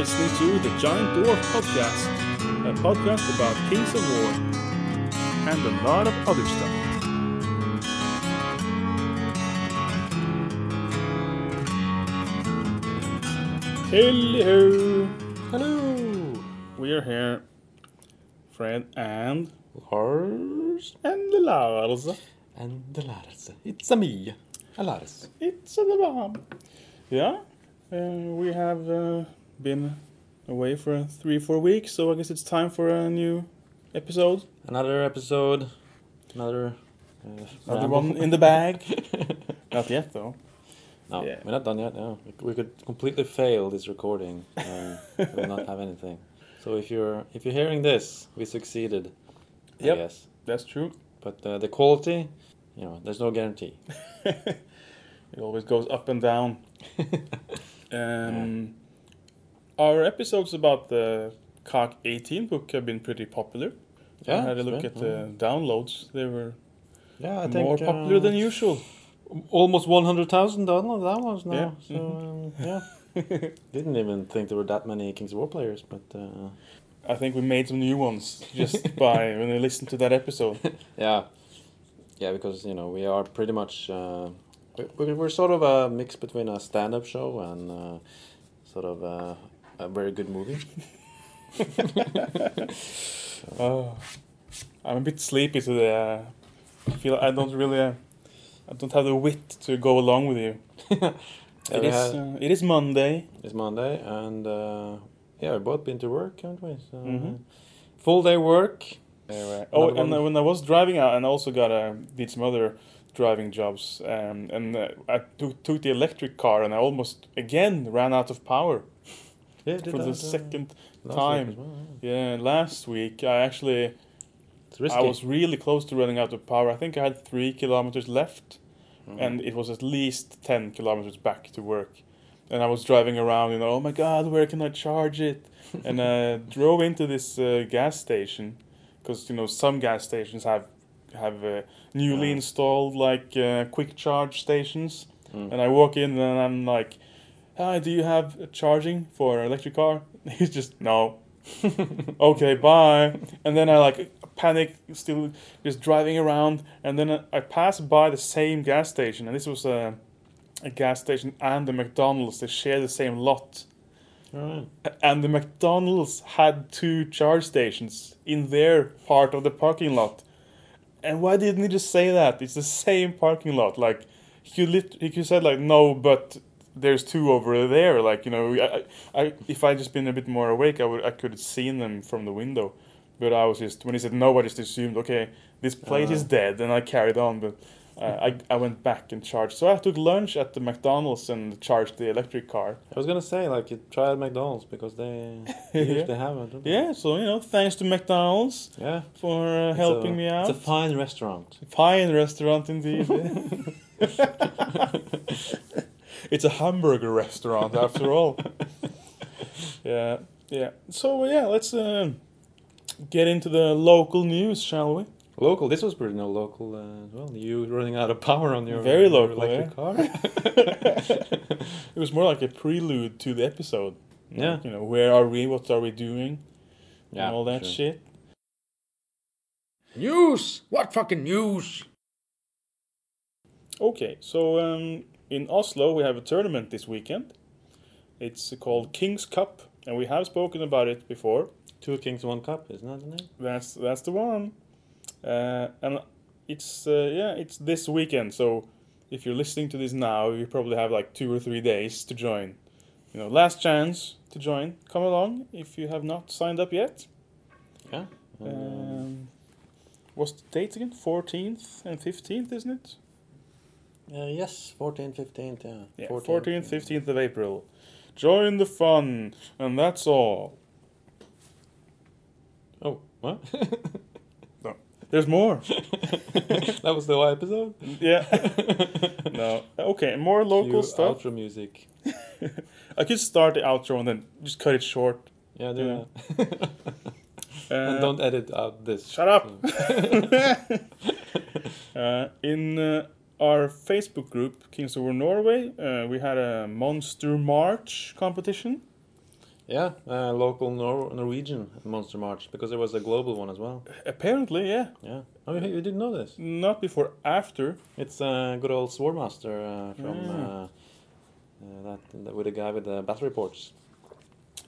listening to the Giant Dwarf Podcast, a podcast about Kings of War and a lot of other stuff. Hello! Hello, We are here, Fred and Lars and the Lars. and the Lars. It's a me, a Lars. It's a bomb. Yeah, uh, we have uh, been away for three, four weeks, so I guess it's time for a new episode. Another episode, another. Uh, Another one in the bag. Not yet, though. no, Yeah. we're not done yet. No, we, could completely fail this recording. Um, we will not have anything. So if you're if you're hearing this, we succeeded. Yep. I. That's true. But uh, the quality, you know, there's no guarantee. It always goes up and down. Um, Our episodes about the CoK 18 book have been pretty popular. Yeah, I had a look great. at the downloads. They were Yeah, I more think popular uh, than usual. almost 100,000 downloads downloads now. Yeah. So um, yeah, didn't even think there were that many Kings of War players, but uh, I think we made some new ones just by when we listened to that episode. yeah, yeah, because you know we are pretty much uh, we- we're sort of a mix between a stand-up show and uh, sort of uh, a very good movie. Oh, I'm a bit sleepy today. Uh, I feel I don't really, uh, I don't have the wit to go along with you. It is, uh, it is Monday. It's Monday, and uh, yeah, we've both been to work, haven't we? So, Mhm. Full day work. Oh, Another and uh, when I was driving out, and also got uh, did some other driving jobs, um, and uh, I took, took the electric car, and I almost again ran out of power Yeah, for the uh, second time. well, yeah. Yeah, last week I actually. I was really close to running out of power. I think I had three kilometers left. Mhm. and it was at least 10 kilometers back to work. And I was driving around, you know, oh my god, where can I charge it? and I drove into this uh, gas station because you know some gas stations have have uh, newly Ah. installed like uh, quick charge stations. Mm. And I walk in and I'm like, "Hi, do you have a charging for an electric car?" He's just no. okay, bye. And then I like panic, still just driving around, and then I, pass by the same gas station, and this was a, a gas station and the McDonald's. They share the same lot, Alright. and the McDonald's had two charge stations in their part of the parking lot. And why didn't he just say that? It's the same parking lot. Like he lit- he said like no, but there's two over there. Like you know, I, I, if I just been a bit more awake, I would I could have seen them from the window. But I was just when he said no, I just assumed okay, this plate is Ah. dead, and I carried on. But uh, I I went back and charged. So I took lunch at the McDonald's and charged the electric car. I was gonna say like you try at McDonald's because they, they Yeah. usually have it. Yeah, so you know, thanks to McDonald's Yeah. for uh, helping a- me out. It's a fine restaurant. Fine restaurant indeed. it's a hamburger restaurant after all. Yeah, yeah. So yeah, let's uh, get into the local news, shall we? Local. This was pretty no local uh, as well. You running out of power on your Very your local, electric car. It was more like a prelude to the episode. Yeah. Like, you know, where are we? What are we doing? yeah. and all that sure. shit. News? What fucking news? Okay, so um, in Oslo we have a tournament this weekend. It's called King's Cup, and we have spoken about it before. Two Kings, one cup. Isn't that the name? That's that's the one. Uh, and it's uh, yeah, it's this weekend. So if you're listening to this now, you probably have like two or three days to join. You know, last chance to join. Come along if you have not signed up yet. Yeah. Um, Um, what's the date again? 14th and 15th, isn't it? Uh, yes, 14th, 15th. Yeah. Yeah, 14th, 15th of April. Join the fun, and that's all. Oh, what? no. There's more. that was the whole episode. yeah. no. Okay, more local stuff. Outro music. I could start the outro and then just cut it short. Yeah, do Yeah. that. Uh, and don't edit out this. Shut up. uh, in uh, our Facebook group, Kings of War Norway, uh, we had a Monster March competition. Yeah, uh, local Nor- Norwegian Monster March because there was a global one as well. Apparently, yeah. Yeah. Oh, you, you didn't know this? Not before, after. It's a uh, good old Swordmaster uh, from Mm. uh, uh, that, that with a guy with the battle reports.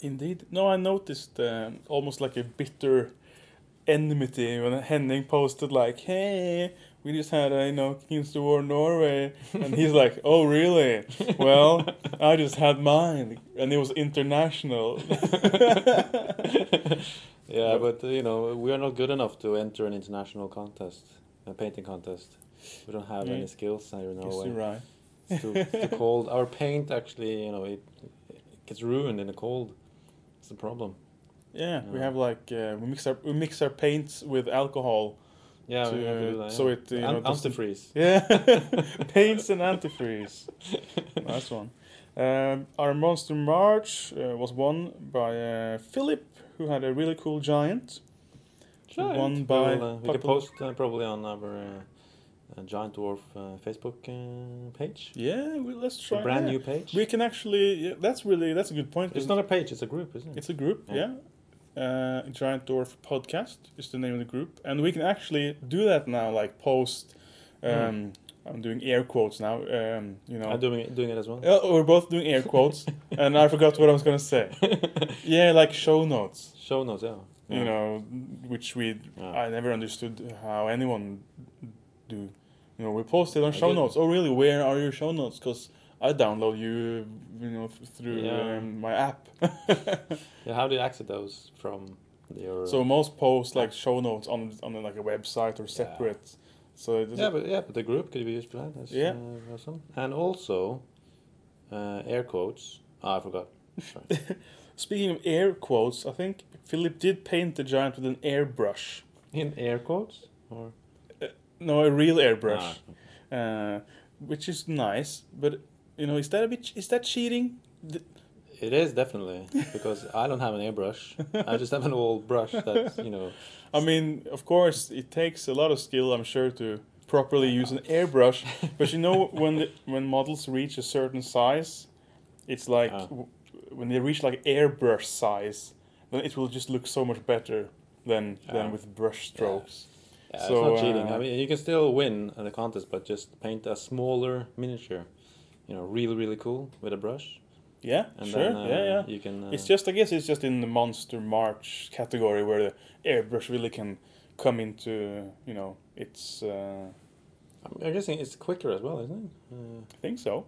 Indeed. No, I noticed um, almost like a bitter enmity when Henning posted like, "Hey, we just had a you know Kings of War Norway," and he's like, "Oh really? Well, I just had mine, and it was international." Yeah, but uh, you know we are not good enough to enter an international contest, a painting contest. We don't have Yeah. any skills here in Yes, Norway. you're right. It's too, too cold. Our paint actually, you know, it, it gets ruined in the cold. It's a problem. Yeah, we have like uh, we mix our we mix our paints with alcohol. Yeah, To, we to do that. so it, you An- know, antifreeze. Yeah, paints and antifreeze. nice one. Um, our Monster March uh, was won by uh, Philip, who had a really cool giant. Giant. Won We by will, uh, we can post uh, probably on our uh, uh, Giant Dwarf uh, Facebook uh, page. Yeah, well, let's A try. brand yeah. new page. We can actually. Yeah, that's really that's a good point. It's not a page; it's a group, isn't it? It's a group. Yeah. Yeah. Uh, Giant Dwarf Podcast is the name of the group, and we can actually do that now. Like post. Um, I'm doing air quotes now. Um, you know. I'm doing it, doing it as well. Yeah, we're both doing air quotes, and I forgot what I was gonna say. Yeah, like show notes. Show notes, yeah. You Yeah. know, which we Yeah. I never understood how anyone do. You know, we posted on I show did. notes. Oh, really? Where are your show notes? Because I download you, you know, through Yeah. um, my app. Yeah, how do you access those from your? so most posts like show notes on on like a website or separate. So it yeah, but yeah, but the group could be used for that. That's, Yeah. uh, awesome. And also, uh, air quotes. Ah, I forgot. Speaking of air quotes, I think Philip did paint the giant with an airbrush. In air quotes, or No, a real airbrush. Ah, uh, which is nice. But you know, is that a bit? Is that cheating? It is definitely because I don't have an airbrush. I just have an old brush that's you know. I mean, of course, it takes a lot of skill, I'm sure, to properly use an airbrush. but you know, when the, when models reach a certain size, it's like Ah. w- when they reach like airbrush size, then it will just look so much better than Ah. than with brush strokes. Yeah, So, it's not cheating. uh, I mean, you can still win at the contest, but just paint a smaller miniature. You know, really, really cool with a brush. Yeah, And sure. then, uh, yeah, yeah. You can. Uh, It's just, I guess, it's just in the Monster March category where the airbrush really can come into, you know, it's. Uh, I'm- guessing it's quicker as well, isn't it? Uh, I think so.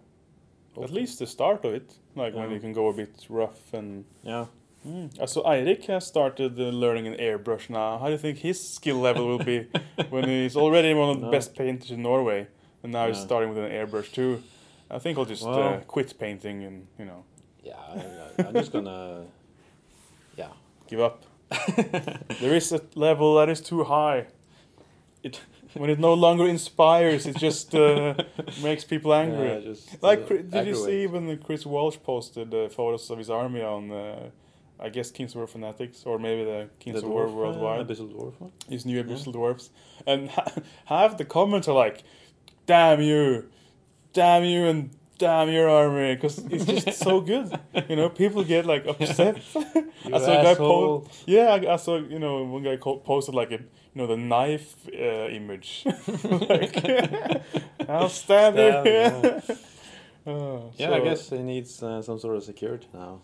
At least the start of it, like when you can go a bit rough and. yeah. Mm. Uh, so Eirik has started uh, learning an airbrush now. How do you think his skill level will be when he's already one of the No. best painters in Norway, and now he's starting with an airbrush too? I think I'll just uh, quit painting and you know Yeah, I, I'm just gonna. Yeah. give up. there is a level that is too high. It when it no longer inspires, it just uh, makes people angry. Yeah, just, like, uh, Chri- did you see even Chris Walsh posted uh, photos of his army on, uh, I guess Kings of War Fanatics, or maybe the Kings the of War Worldwide, Uh, Abyssal dwarf one. his new Abyssal Dwarfs, and ha- half the comments are like, "Damn you, damn you, and damn your army," because it's just so good. You know, people get like upset. I saw a guy asshole. po- Yeah, I, I saw you know one guy co- posted like a you know the knife uh, image. like, I'll stab, Stab, you. yeah. Oh, Yeah, I guess he needs uh, some sort of security now,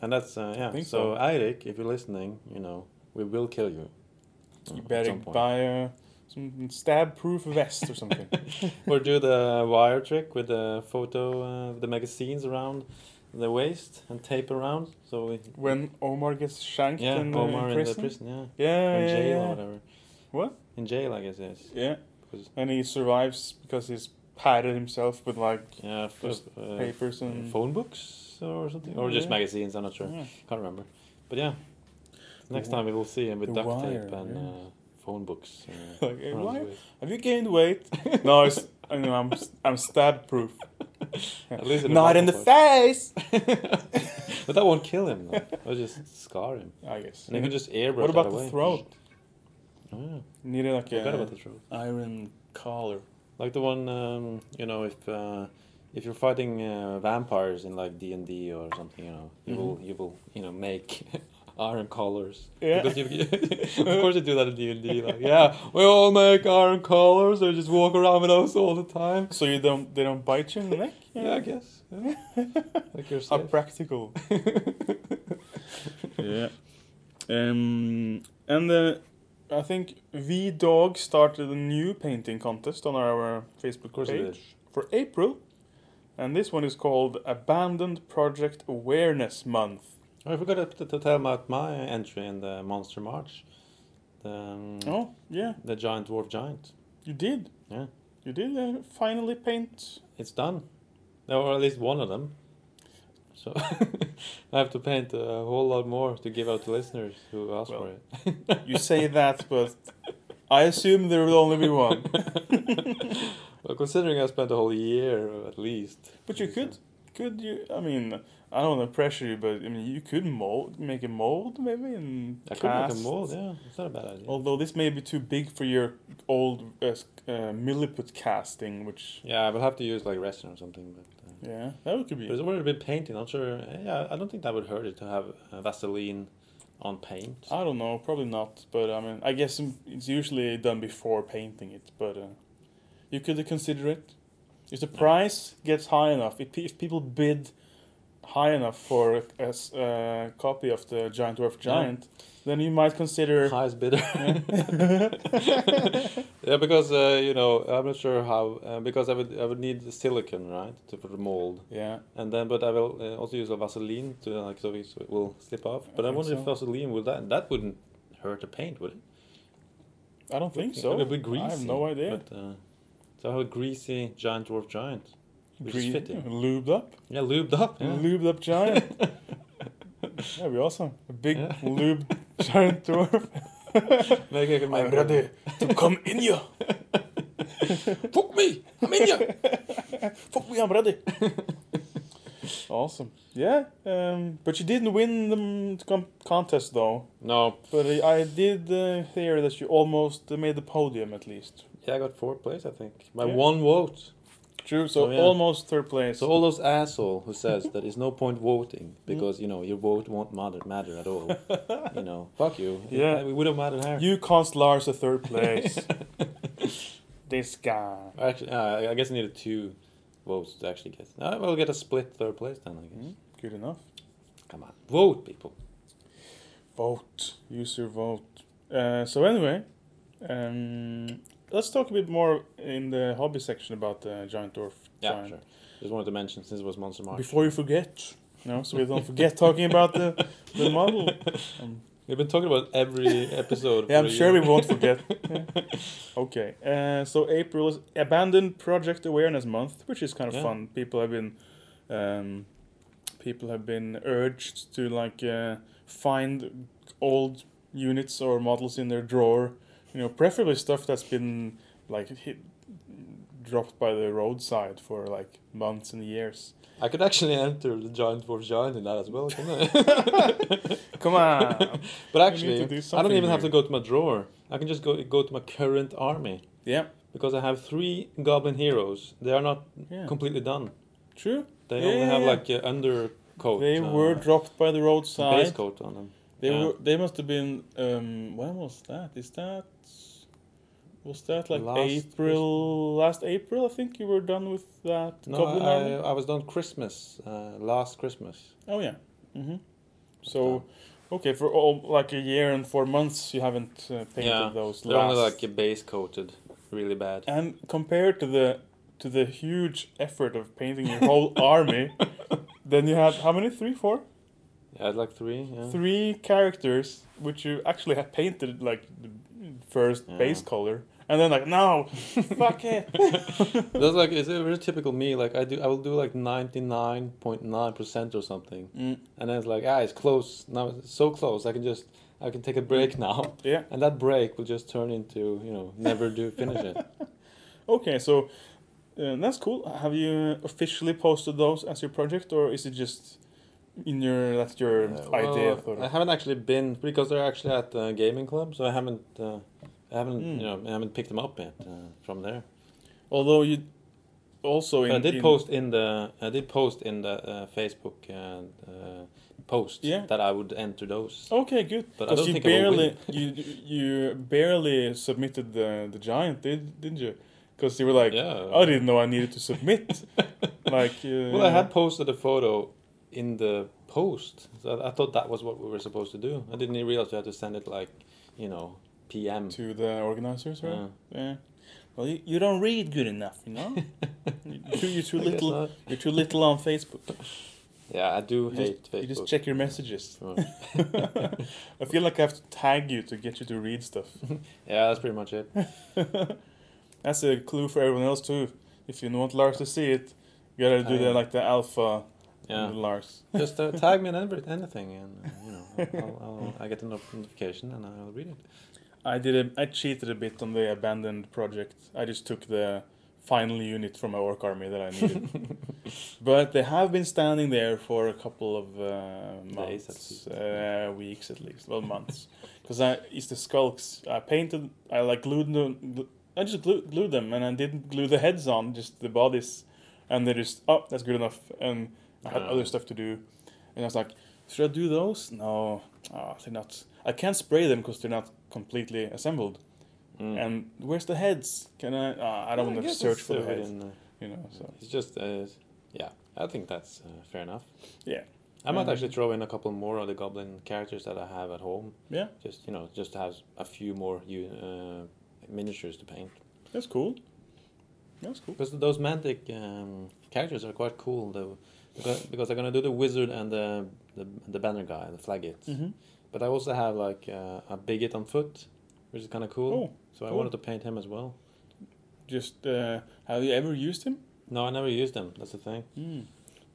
and that's uh, yeah. so, so. Eirik, if you're listening, you know we will kill you. you uh, better buy uh, some stab-proof vest or something. or do the wire trick with the photo, uh, the magazines around the waist and tape around. So we, when Omar gets shanked yeah, in, uh, Omar in in the prison, yeah, Yeah, in yeah, jail yeah. or whatever. What? In jail, I guess yes. Yeah, Because and he survives because he's padded himself with like yeah, Just uh, papers and phone books or something, or just Yeah. magazines. I'm not sure. Yeah. Can't remember. But yeah, next time we will see him with duct wire, tape and uh, phone books. Uh, Like, hey, why- Have you gained weight? no, it's, I know I'm I'm stab proof. At least in Not in the face. but that won't kill him. Though. It'll just scar him. I guess. And you can just airbrush what about the away. throat? Oh, yeah. Need like a about the throat. iron collar. Like the one, um, you know, if uh, if you're fighting uh, vampires in like D and D or something, you know, you will you will you know make iron collars. Yeah. Because you, of course you do that in D and D. Like, yeah, we all make iron collars. They just walk around with us all the time. So you don't they don't bite you in the neck? Yeah, I guess. Yeah. like you're How safe. practical. yeah. Um, and uh, I think V Dog started a new painting contest on our Facebook course it page for April, and this one is called Abandoned Project Awareness Month. I forgot to, to tell about my entry in the Monster March. The, um, Oh, yeah, the giant dwarf giant. you did. Yeah. You did uh, finally paint. It's done. Or at least one of them. So I have to paint a whole lot more to give out to listeners who ask Well, for it. You say that, but I assume there will only be one. Well, considering I spent a whole year at least. But you could, could you? I mean, I don't want to pressure you, but I mean, you could mold, make a mold maybe, and I could make a mold, yeah. It's not a bad idea. Although this may be too big for your old uh, uh, milliput casting, which Yeah, I will have to use like resin or something. But, uh, yeah, that could be. but it's already been painted. I'm sure. Yeah, I don't think that would hurt it to have uh, Vaseline on paint. I don't know, probably not. But I mean, I guess it's usually done before painting it. But uh, you could consider it. If the price gets high enough, if, if people bid high enough for a, a uh, copy of the Giant Dwarf Giant, then you might consider. Highest bidder. yeah, because uh, you know I'm not sure how uh, because I would I would need the silicon right to for the mold Yeah. and then but I will uh, also use a Vaseline to like so it will slip off. But I, think wonder if. Vaseline would that that wouldn't hurt the paint, would it? I don't think so. It so. would be greasy. I have no idea. But, uh, so I have a greasy giant dwarf giant, which Green- fitting. Lubed up. Yeah, lubed up. Yeah. Lubed up giant. That'd be awesome. A big Yeah. lubed giant dwarf. Maybe I can make I'm ready to come in you. Fuck me! I'm in you. Fuck me, I'm ready. awesome. Yeah. Um, but you didn't win the com- contest though. No. But I, I did uh, hear that you almost made the podium at least. Yeah, I got fourth place, I think, by Yeah. one vote. True. So Oh, yeah. almost third place. So all those asshole who says that there's no point voting because you know your vote won't matter matter at all. you know, fuck you. Yeah. it would have mattered here. you cost Lars a third place. this guy. Actually, uh, I guess I needed two votes to actually get. I will get a split third place then. I guess. Mm, Good enough. Come on, vote, people. Vote. Use your vote. Uh, so anyway, um, let's talk a bit more in the hobby section about the giant dwarf Yeah, giant. sure. Just wanted to mention since it was Monster March. Before you forget, no, so we don't forget talking about the the model. Um, We've been talking about every episode. yeah, I'm sure we won't forget. Yeah. Okay, uh, so April is Abandoned Project Awareness Month, which is kind of Yeah. fun. People have been, um, people have been urged to like uh, find old units or models in their drawer. You know, preferably stuff that's been like hit, dropped by the roadside for like months and years. I could actually enter the giant dwarf giant in that as well, couldn't I? Come on. but actually, do I don't even have to go to my drawer. I can just go go to my current army yeah, because I have three goblin heroes. They are not yeah. completely done. True. They Yeah, only have yeah, like a undercoat. They uh, were dropped by the roadside. base coat on them. They were. They must have been. Um, when was that? Is that? Was that like Last April? Last April, I think you were done with that. No, Goblin I, Army? I was done Christmas uh, last Christmas. Oh yeah. hmm So, okay, for all like a year and four months, you haven't uh, painted Yeah, those. They're only last. like base coated, really bad. And compared to the to the huge effort of painting your whole army, then you had how many? Three, four, Yeah, I had like three. Yeah. three characters, which you actually had painted like the first Yeah. base color, and then like no, fuck it. That's like it's a very typical me. Like I do, I will do like ninety nine point nine percent or something, Mm, and then it's like ah, it's close now. It's so close. I can just I can take a break now, yeah. and that break will just turn into you know never do finish it. Okay, so uh, that's cool. Have you officially posted those as your project, or is it just in your that's your Uh, idea? well, Sort I haven't actually been because they're actually at the gaming club, so I haven't uh, I haven't Mm. you know I haven't picked them up yet uh, from there. Although you, also in. I did in- post in the I did post in the uh, Facebook uh, uh, post Yeah. that I would enter those. Okay, good. But I Because don't you think barely you you barely submitted the the giant, did didn't you? Because you were like, Yeah. I didn't know I needed to submit. like, uh, Well, I had posted a photo in the post. So I, I thought that was what we were supposed to do. I didn't realize you had to send it like, you know, PM. to the organizers, right? Yeah. Yeah. Well, you, you don't read good enough, you know. you, you're too little. You're too little on Facebook. Yeah, I do You hate just, Facebook. you just check your messages. Oh. I feel like I have to tag you to get you to read stuff. yeah, that's pretty much it. That's a clue for everyone else too. If you want Lars to see it, you gotta do the like the alpha Yeah. on Lars. Just uh, tag me in every, anything, and uh, you know, I'll, I'll, I get a notification and I'll read it. I did a, I cheated a bit on the abandoned project. I just took the final unit from my orc army that I needed. but they have been standing there for a couple of uh, Days at months, least. uh, weeks at least, well months. Because I it's the skulks. I painted. I like glued them. I just glued, glued them, and I didn't glue the heads on, just the bodies, and they just oh that's good enough. And I had Ah. other stuff to do, and I was like, should I do those? No, oh, they're not. I can't spray them because they're not completely assembled. Mm. And where's the heads? Can I? Uh, I don't want to search for the heads. within, uh, You know. So It's just, uh, yeah, I think that's uh, fair enough. yeah, I might actually throw in a couple more of the goblin characters that I have at home. yeah, Just you know, just to have a few more u- uh, miniatures to paint. that's cool. That's cool. Because those mantic um, characters are quite cool though. Because, they're gonna do the wizard and the the, the banner guy, the flaggit. Mm-hmm. But I also have like uh, a bigot on foot, which is kind of cool. Oh, so I wanted to paint him as well. Just uh, have you ever used him? No, I never used them. That's the thing. Mm.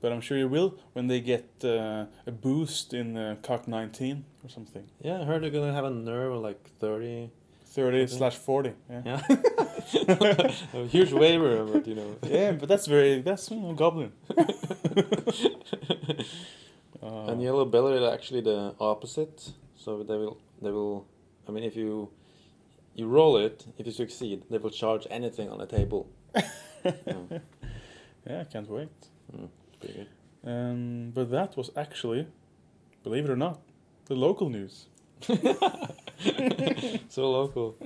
But I'm sure you will when they get uh, a boost in uh, COC 19 or something. Yeah, I heard they're gonna have a nerve of like thirty. 30 Okay. slash 40. Yeah. Yeah, a huge waiver, but you know. yeah, but that's very that's you know, goblin. Uh, And yellow belly are actually the opposite. So they will they will. I mean, if you you roll it, if you succeed, they will charge anything on the table. yeah, yeah, I can't wait. pretty good. Um, but that was actually, believe it or not, the local news. So local.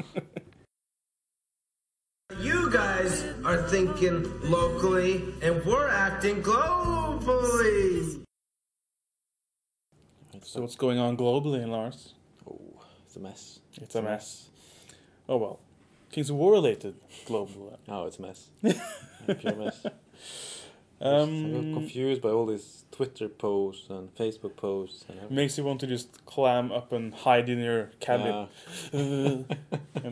You guys are thinking locally, and we're acting globally. So what's going on globally, in Lars? Oh, it's a mess. It's a mess. Oh well, Kings of War related global. Oh, it's a mess. A pure mess. I'm Um, confused by all these Twitter posts and Facebook posts. And makes you want to just clam up and hide in your cabin. Yeah.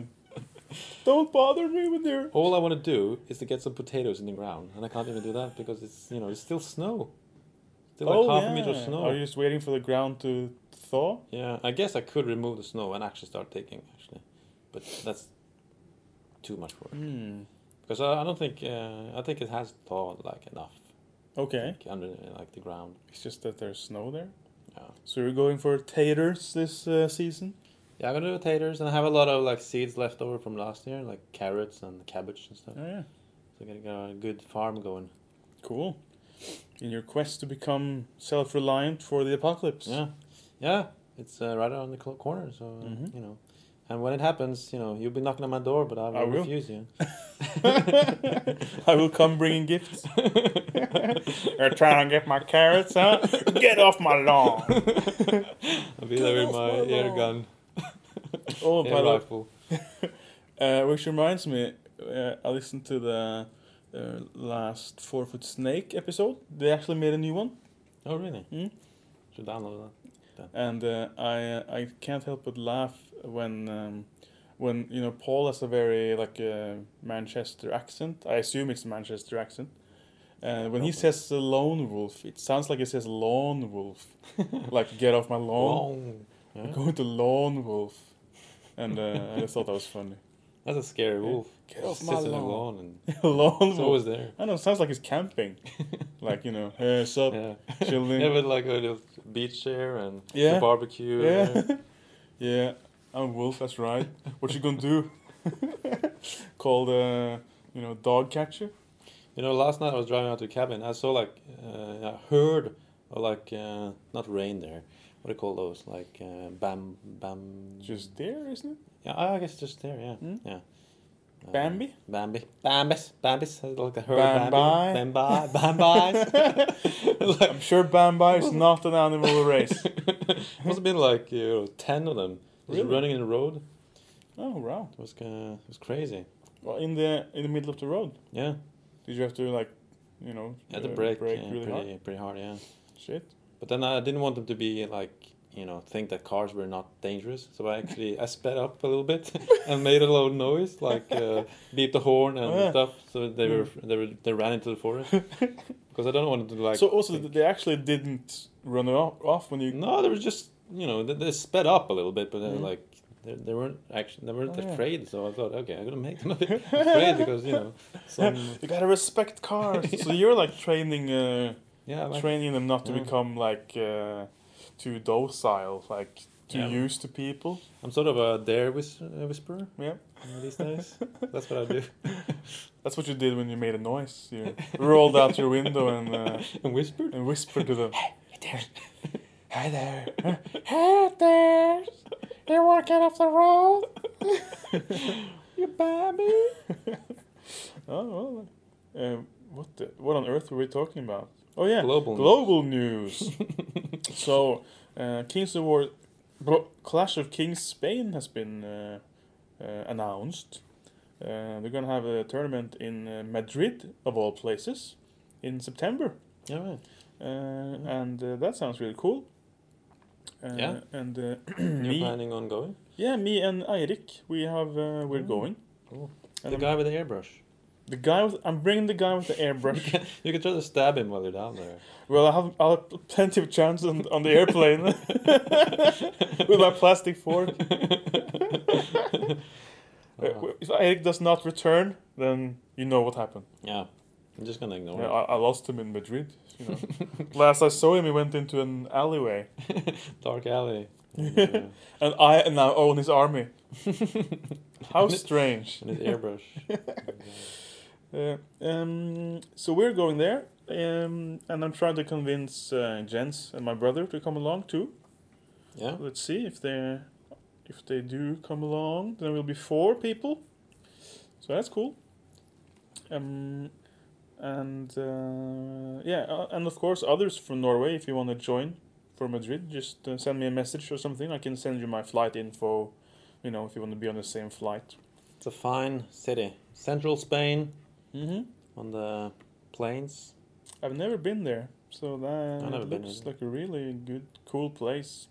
Don't bother me with they're. All I want to do is to get some potatoes in the ground, and I can't even do that because it's you know it's still snow. Still like half a meter of snow. Oh, Are you just waiting for the ground to thaw? Yeah, I guess I could remove the snow and actually start digging actually, but that's too much work. Hmm. Because I, I don't think uh, I think it has thawed like enough Okay. like, under like the ground. It's just that there's snow there. Yeah. So you're going for taters this uh, season? Yeah, I'm gonna do taters, and I have a lot of like seeds left over from last year, like carrots and cabbage and stuff. Oh yeah. So I'm gonna get a good farm going. Cool. In your quest to become self-reliant for the apocalypse. Yeah, yeah, it's uh, right around the corner. So uh, Mhm. you know, and when it happens, you know, you'll be knocking on my door, but I will, I will. refuse you. I will come bringing gifts. You're trying to get my carrots, huh? Get off my lawn. I'll be there with my my air gun, Oh, air the rifle. uh, which reminds me, uh, I listened to the uh, last Four Foot Snake episode. They actually made a new one, Oh really? Mm. Should download that. and uh, I uh, I can't help but laugh when um, when you know Paul has a very like uh, Manchester accent. I assume it's a Manchester accent. Uh, when he says the lone wolf, it sounds like he says lone wolf, like get off my lawn. Long. I'm going to lone wolf, and uh, I just thought that was funny. That's a scary wolf. Get off my lawn. lawn lone it's always there. I know. It sounds like he's camping. like you know, hey, sup? Yeah. Chilling. yeah, but like a little beach chair and Yeah. the barbecue. Yeah, yeah. I'm a wolf. That's right. What you gonna do? Call the you know dog catcher. You know, last night I was driving out to the cabin. I saw like uh, a herd of like uh, not reindeer. What do you call those? Like uh, bam bam. Just there, isn't it? Yeah, I guess just there. Yeah, Hmm? yeah. Uh, Bambi? Bambi, Bambis, Bambis, like a herd. Bambi. Bambi, Bambi. I'm sure Bambi is not an animal race. Must have been like you know, ten of them just Really? running in the road. Oh wow! It was uh, it was crazy. Well, in the in the middle of the road, Yeah, did you have to like, you know, had to uh, brake, brake yeah, really pretty hard? pretty hard. Yeah, Shit. but then I didn't want them to be like you know think that cars were not dangerous, so I actually I sped up a little bit and made a loud noise like uh, beep the horn and Oh, yeah. stuff. So they were they were they ran into the forest because I don't want to like. so also, think- they actually didn't run off, when you. No, they were just you know they, they sped up a little bit, but then Mhm. like they, they weren't actually they weren't Oh, yeah. afraid. So I thought, okay, I'm gonna make them a bit afraid because you know some You gotta respect cars. So you're like training, uh, yeah like, training them not to Yeah. become like uh, too docile, like too Yeah. used to people. I'm sort of a dare whis- uh, whisperer Yeah, these days. That's what I do. that's what you did when you made a noise. You rolled out your window and uh, and whispered. and whispered to them. Hey, there. Hi there. Hey there. You want to get off the road? You baby. oh well. Um, what the, what on earth were we talking about? Oh yeah, Global news. global news. so, uh, Kings of War, Bro- Clash of Kings Spain has been uh, uh, announced. Uh, they're gonna have a tournament in uh, Madrid, of all places, in September, Yeah, right. uh, and uh, that sounds really cool. Uh, Yeah. And uh, You're planning on going? yeah, me and Eirik, we have uh, we're Oh, going. cool. And The I'm- guy with the airbrush. The guy with I'm bringing the guy with the You airbrush. can, you can try to stab him while you're down there. well, I have I'll have plenty of chance on, on the airplane with my plastic fork. Uh, If Eirik does not return, then you know what happened. Yeah, I'm just gonna ignore Yeah, I, I lost him in Madrid. You know. Last I saw him, he went into an alleyway. Dark alley. And, and I now own his army. How strange. and his airbrush. Uh, um, so we're going there, um, and I'm trying to convince uh, Jens and my brother to come along too. Yeah. Let's see if they if they do come along. Then we'll be four people, so that's cool. Um, and uh, yeah, uh, and of course others from Norway. If you want to join for Madrid, just uh, send me a message or something. I can send you my flight info. You know, if you want to be on the same flight. It's a fine city. Central Spain Mm-hmm. on the plains. I've never been there, so that it been looks like a really good, cool place.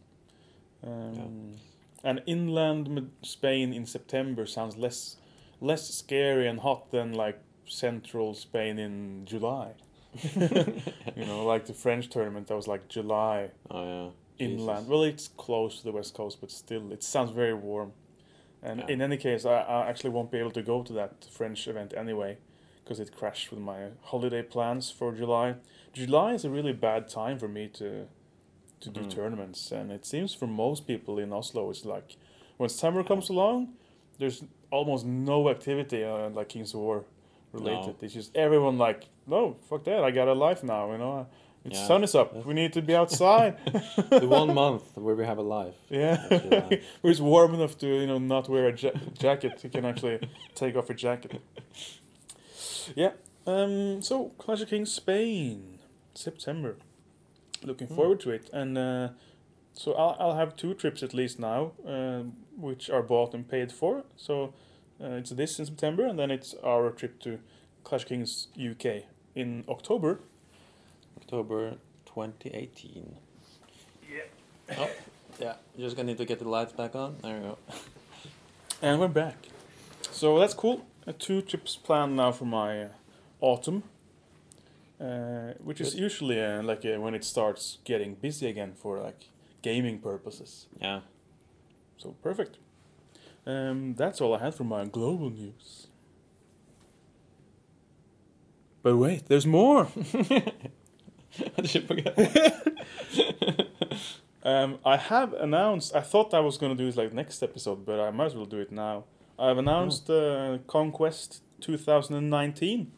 Um, And inland Spain in September sounds less less scary and hot than like central Spain in July. you know, like the French tournament that was like July Oh yeah. inland. Jesus. Well, it's close to the west coast, but still, it sounds very warm. And Yeah. in any case, I, I actually won't be able to go to that French event anyway, because it crashed with my holiday plans for July. July is a really bad time for me to to do Mm. tournaments, and it seems for most people in Oslo, it's like when summer comes along, there's almost no activity uh, like Kings of War related. No. It's just everyone like, no, fuck that, I got a life now, you know. It's Yeah. sun is up. We need to be outside. the one month where we have a life. Yeah, where it's warm enough to you know not wear a ja- jacket. You can actually take off your jacket. Yeah. Um. So Clash of Kings Spain, September. Looking Hmm. forward to it, and uh, so I'll I'll have two trips at least now, um, which are bought and paid for. So uh, it's this in September, and then it's our trip to Clash of Kings UK in October. October 2018. Yeah. Oh, yeah. You're just gonna need to get the lights back on. There you go. And we're back. So that's cool. Two trips planned now for my uh, autumn, uh, which is usually uh, like uh, when it starts getting busy again for like gaming purposes. Yeah. So perfect. Um, that's all I had for my global news. But wait, there's more. Did you forget? Um, I have announced. I thought I was gonna do it like next episode, but I might as well do it now. I've announced uh, Conquest 2019.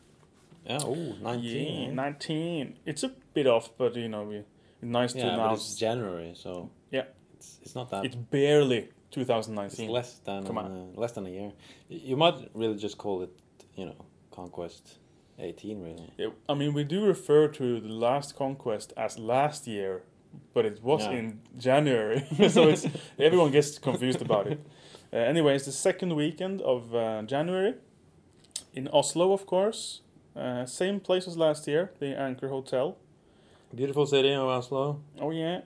Yeah, oh, 19. Yeah, 19. It's a bit off, but you know, we nice to Yeah, but it's. January, so Yeah. it's it's not that. It's barely 2019. It's 2019. less than Come on. uh, less than a year. You might really just call it, you know, Conquest 18, really. Yeah, I mean, we do refer to the last conquest as last year, but it was Yeah. in January, so it's everyone gets confused about it. Uh, anyway, it's the second weekend of uh, January in Oslo, of course. Uh, same place as last year, the Anchor Hotel. Beautiful city of Oslo. Oh yeah,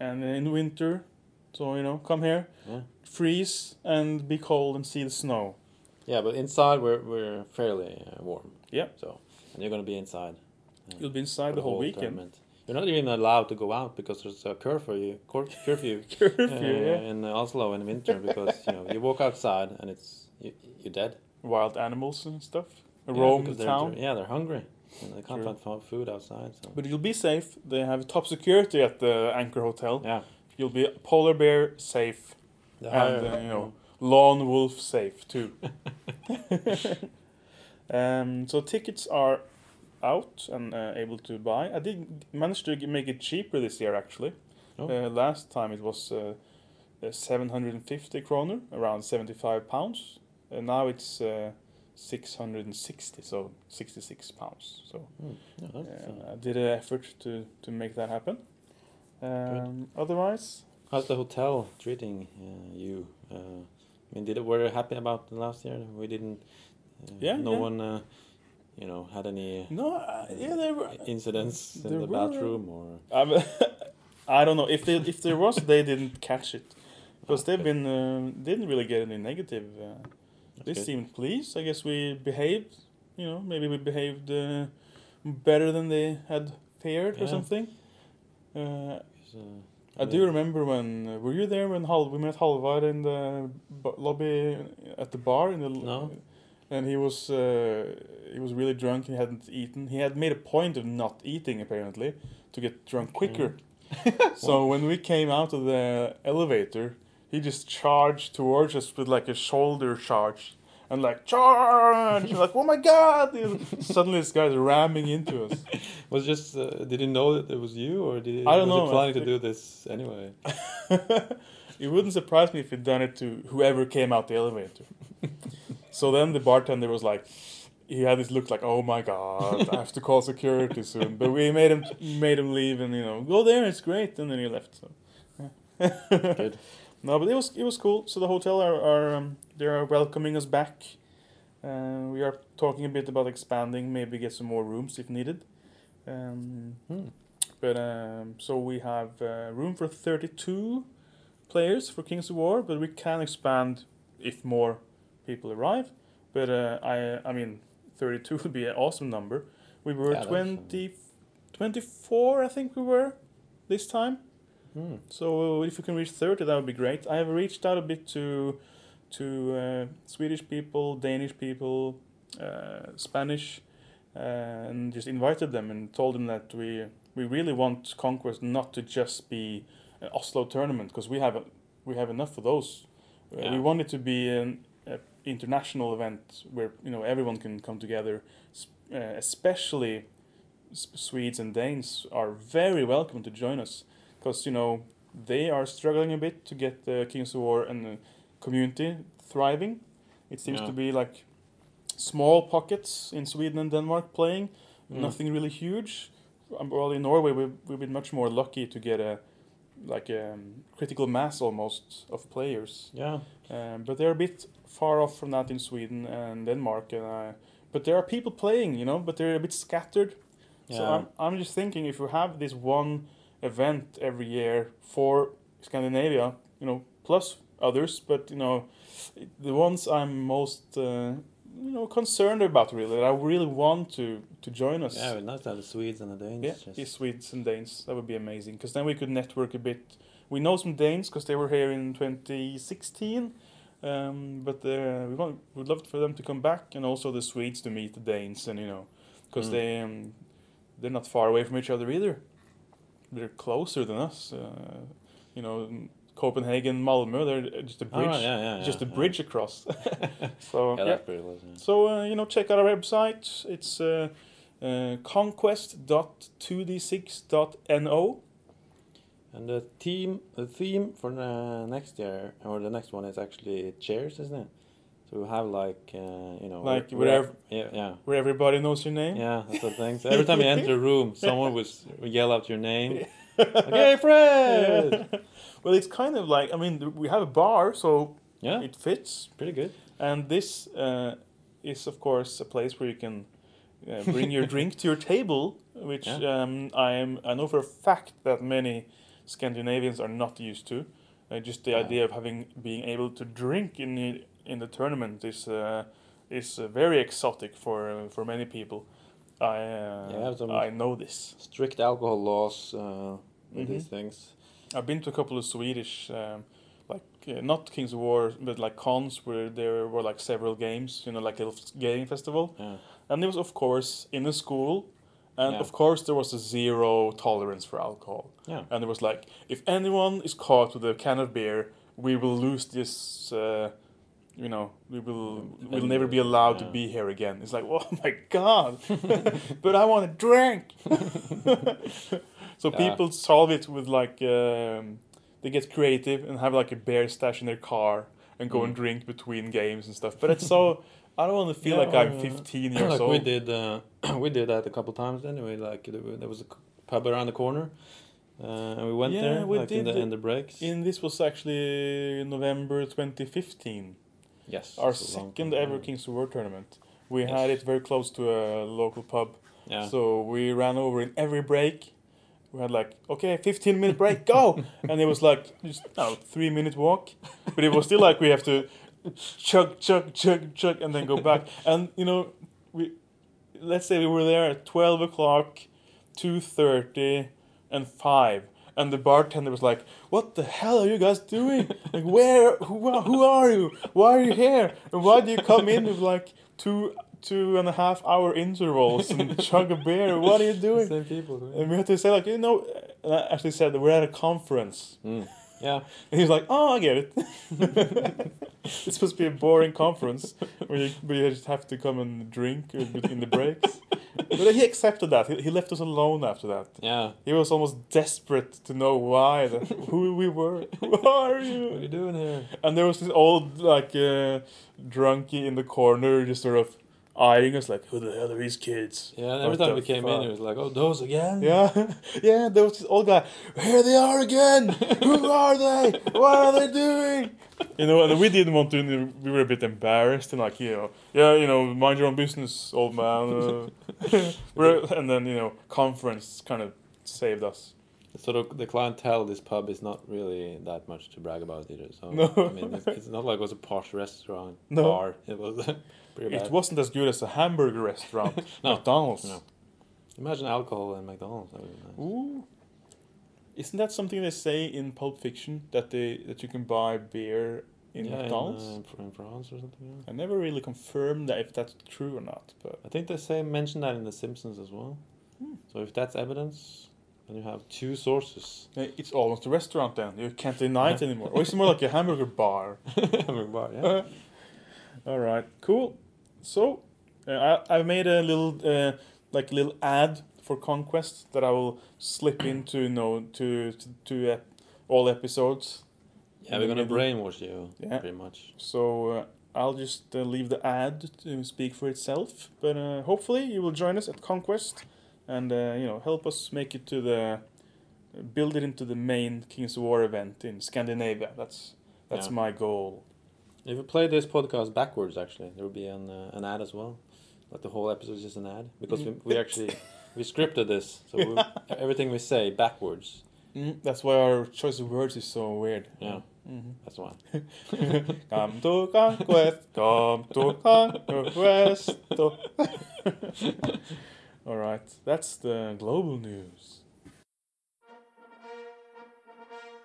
and in winter, so you know, come here, Yeah. freeze and be cold and see the snow. Yeah, but inside we're we're fairly uh, warm. Yeah. So, and you're gonna be inside. You'll be inside for the whole weekend. tournament. You're not even allowed to go out because there's a curfew cur- curfew Curfew, uh, yeah. in Oslo in winter because you know you walk outside and it's you, you're dead. Wild animals and stuff. Yeah, Roam the they're- town. Yeah, they're hungry and they can't True. find food outside. So But you'll be safe. They have top security at the Anchor Hotel. yeah, You'll be polar bear safe the and uh, you know lone wolf safe too. um, so tickets are out and uh, able to buy. I did manage to make it cheaper this year actually. Oh. Uh, last time it was uh, uh, 750 kroner, around 75 pounds. And now it's uh, 660, so 66 pounds. So uh, I did an effort to, to make that happen. Um, otherwise, How's the hotel treating uh, you? Uh, I mean, did it, were you happy about the last year? We didn't. Uh, Yeah, No yeah. one, uh, you know, had any no, uh, yeah, there were. incidents in there the were- bathroom or. I'm, I don't know if they, if there was, they didn't catch it because they've been uh, didn't really get any negative. Uh, they good. seemed pleased. I guess we behaved. You know, maybe we behaved uh, better than they had feared or something. Uh, I do remember when uh, were you there when Hal, we met Halvard in the b- lobby at the bar in the No. And he was uh, he was really drunk. He hadn't eaten. He had made a point of not eating apparently to get drunk quicker. So when we came out of the elevator he just charged towards us with like a shoulder charge and like charge! Like oh my god! Suddenly this guy's ramming into us. Was just uh, did he know that it was you, or did he, I don't was he know, I planning to do this anyway? it wouldn't surprise me if he'd done it to whoever came out the elevator. So then the bartender was like, he had this look like, oh my god, I have to call security soon. But we made him made him leave and you know go there, it's great, and then he left. So. yeah. Good. No, but it was it was cool. So the hotel are, are um, they are welcoming us back. Uh, we are talking a bit about expanding, maybe get some more rooms if needed. Um, Hmm. but um, so we have uh, room for 32 players for Kings of War, but we can expand if more people arrive. But uh, I I mean 32 would be an awesome number. We were Yeah, uh, 20, 24, I think we were this time. Hmm. So if we can reach 30, that would be great. I have reached out a bit to to uh, Swedish people, Danish people, uh, Spanish, uh, and just invited them and told them that we we really want Conquest not to just be an Oslo tournament because we have a, we have enough of those. Uh, we Yeah. want it to be an international event where you know everyone can come together, uh, especially S- Swedes and Danes are very welcome to join us because you know they are struggling a bit to get the Kings of War and the community thriving. It seems Yeah. to be like small pockets in Sweden and Denmark playing, Mm. nothing really huge. Um, Well, in Norway, we've, we've been much more lucky to get a like a um, critical mass almost of players. Yeah. Um, but they're a bit far off from that in Sweden and Denmark. And uh, but there are people playing, you know, but they're a bit scattered. Yeah. So I'm, I'm just thinking if we have this one event every year for Scandinavia, you know, plus others, but you know, the ones I'm most uh, you know concerned about really, that I really want to to join us. Yeah, be nice to have the Swedes and the Danes. Yeah, just- the Swedes and Danes. That would be amazing because then we could network a bit. We know some Danes because they were here in 2016, um, but uh, we want we'd love for them to come back and also the Swedes to meet the Danes and you know because Mm. they um, they're not far away from each other either. They're closer than us. Uh, you know, Copenhagen, Malmö. They're just a Oh, bridge, right, yeah, yeah, just a yeah, yeah. bridge across. so Yeah, yeah. close. So uh, you know, check out our website. It's uh, uh, conquest.2d6.no. And the theme, the theme for the next year or the next one is actually chairs, isn't it? So we have like uh, you know Like where- wherever- yeah yeah Where everybody knows your name. yeah that's the thing. So every time you enter a room, someone will yell out your name. Hey Fred! well, it's kind of like I mean, we have a bar, so Yeah, it fits. pretty good. And this uh, is, of course, a place where you can uh, bring your drink to your table, which Yeah. um, I am. I know for a fact that many Scandinavians are not used to. Uh, just the Yeah. idea of having being able to drink in the, in the tournament is uh, is uh, very exotic for uh, for many people. I uh, Yeah, I know this. Strict alcohol laws uh, Mhm. these things. I've been to a couple of Swedish, um, like uh, not Kings of War, but like cons where there were like several games, you know, like a gaming festival, Yeah, and it was of course in a school, and Yeah. of course there was a zero tolerance for alcohol, yeah. and it was like if anyone is caught with a can of beer, we will lose this. Uh, you know, we will we'll never be allowed to be here again. It's like, oh my god! but I want to drink. so Yeah. people solve it with like um, they get creative and have like a beer stash in their car and go and Mm. drink between games and stuff. But it's so I don't want to feel Yeah, like I'm uh, 15 years like old. we did, uh, we did that a couple times anyway. Like there was a pub around the corner, uh, and we went Yeah, there we like in did the in the breaks. In this was actually November 2015, yes, our it's a long second ever. Kings of War tournament. We Yes. had it very close to a local pub. Yeah, So we ran over in every break. We had like, okay, 15 minute break, go! and it was like just no, three minute walk. But it was still like we have to chug, chug, chug, chug, and then go back. And you know, we let's say we were there at 12 o'clock, 2.30, and 5. And the bartender was like, "What the hell are you guys doing? Like, where? Who, are- who are you? Why are you here? And why do you come in with like two, two and a half hour intervals and chug a beer? What are you doing?" same people. And we had to say like, you know, and I actually said that we're at a conference. Mm. Yeah, And he's like, "Oh, I get it. it's supposed to be a boring conference where you, where you just have to come and drink in the breaks." But he accepted that. He, he left us alone after that. yeah. He was almost desperate to know why, that, who we were. Who are you? What are you you? doing here? And there was this old like uh, drunkie in the corner, just sort of eyeing us like, "Who the hell are these kids?" Yeah, every What time we came fuck? in, it was like, "Oh, those again." Yeah, yeah. There was this old guy. Here they are again. Who are they? What are they doing? You know, and we didn't want to. We were a bit embarrassed and like, you know, yeah, you know, mind your own business, old man. Uh, and then you know, conference kind of saved us. So of the clientele. of This pub is not really that much to brag about either. So No. I mean, it's, it's not like it was a posh restaurant No. bar. It was pretty bad. It wasn't as good as a hamburger restaurant, No. McDonald's. No. Imagine alcohol and McDonald's. That would be nice. Ooh. Isn't that something they say in Pulp Fiction that they that you can buy beer in yeah, McDonald's? In, uh, in France or something. Yeah. I never really confirmed that if that's true or not, but I think they say mention that in The Simpsons as well. Hmm. So if that's evidence, then you have two sources. it's almost a restaurant then. You can't deny it anymore. Or it's more like a hamburger bar. Hamburger bar, yeah. All right, cool. So uh, I I made a little uh, like little ad for Conquest that I will slip into you know to to, to uh, all episodes. Yeah, we're gonna brainwash you Yeah. pretty much. So uh, I'll just uh, leave the ad to speak for itself. But uh, hopefully you will join us at Conquest and uh, you know help us make it to the build it into the main Kings of War event in Scandinavia. That's that's Yeah. my goal. If you play this podcast backwards, actually, there will be an uh, an ad as well. Like the whole episode is just an ad because we, we actually we scripted this, so we, everything we say backwards. Mm, that's why our choice of words is so weird. Yeah, Mhm. that's why. come to conquest, come to conquest. All right, that's the global news.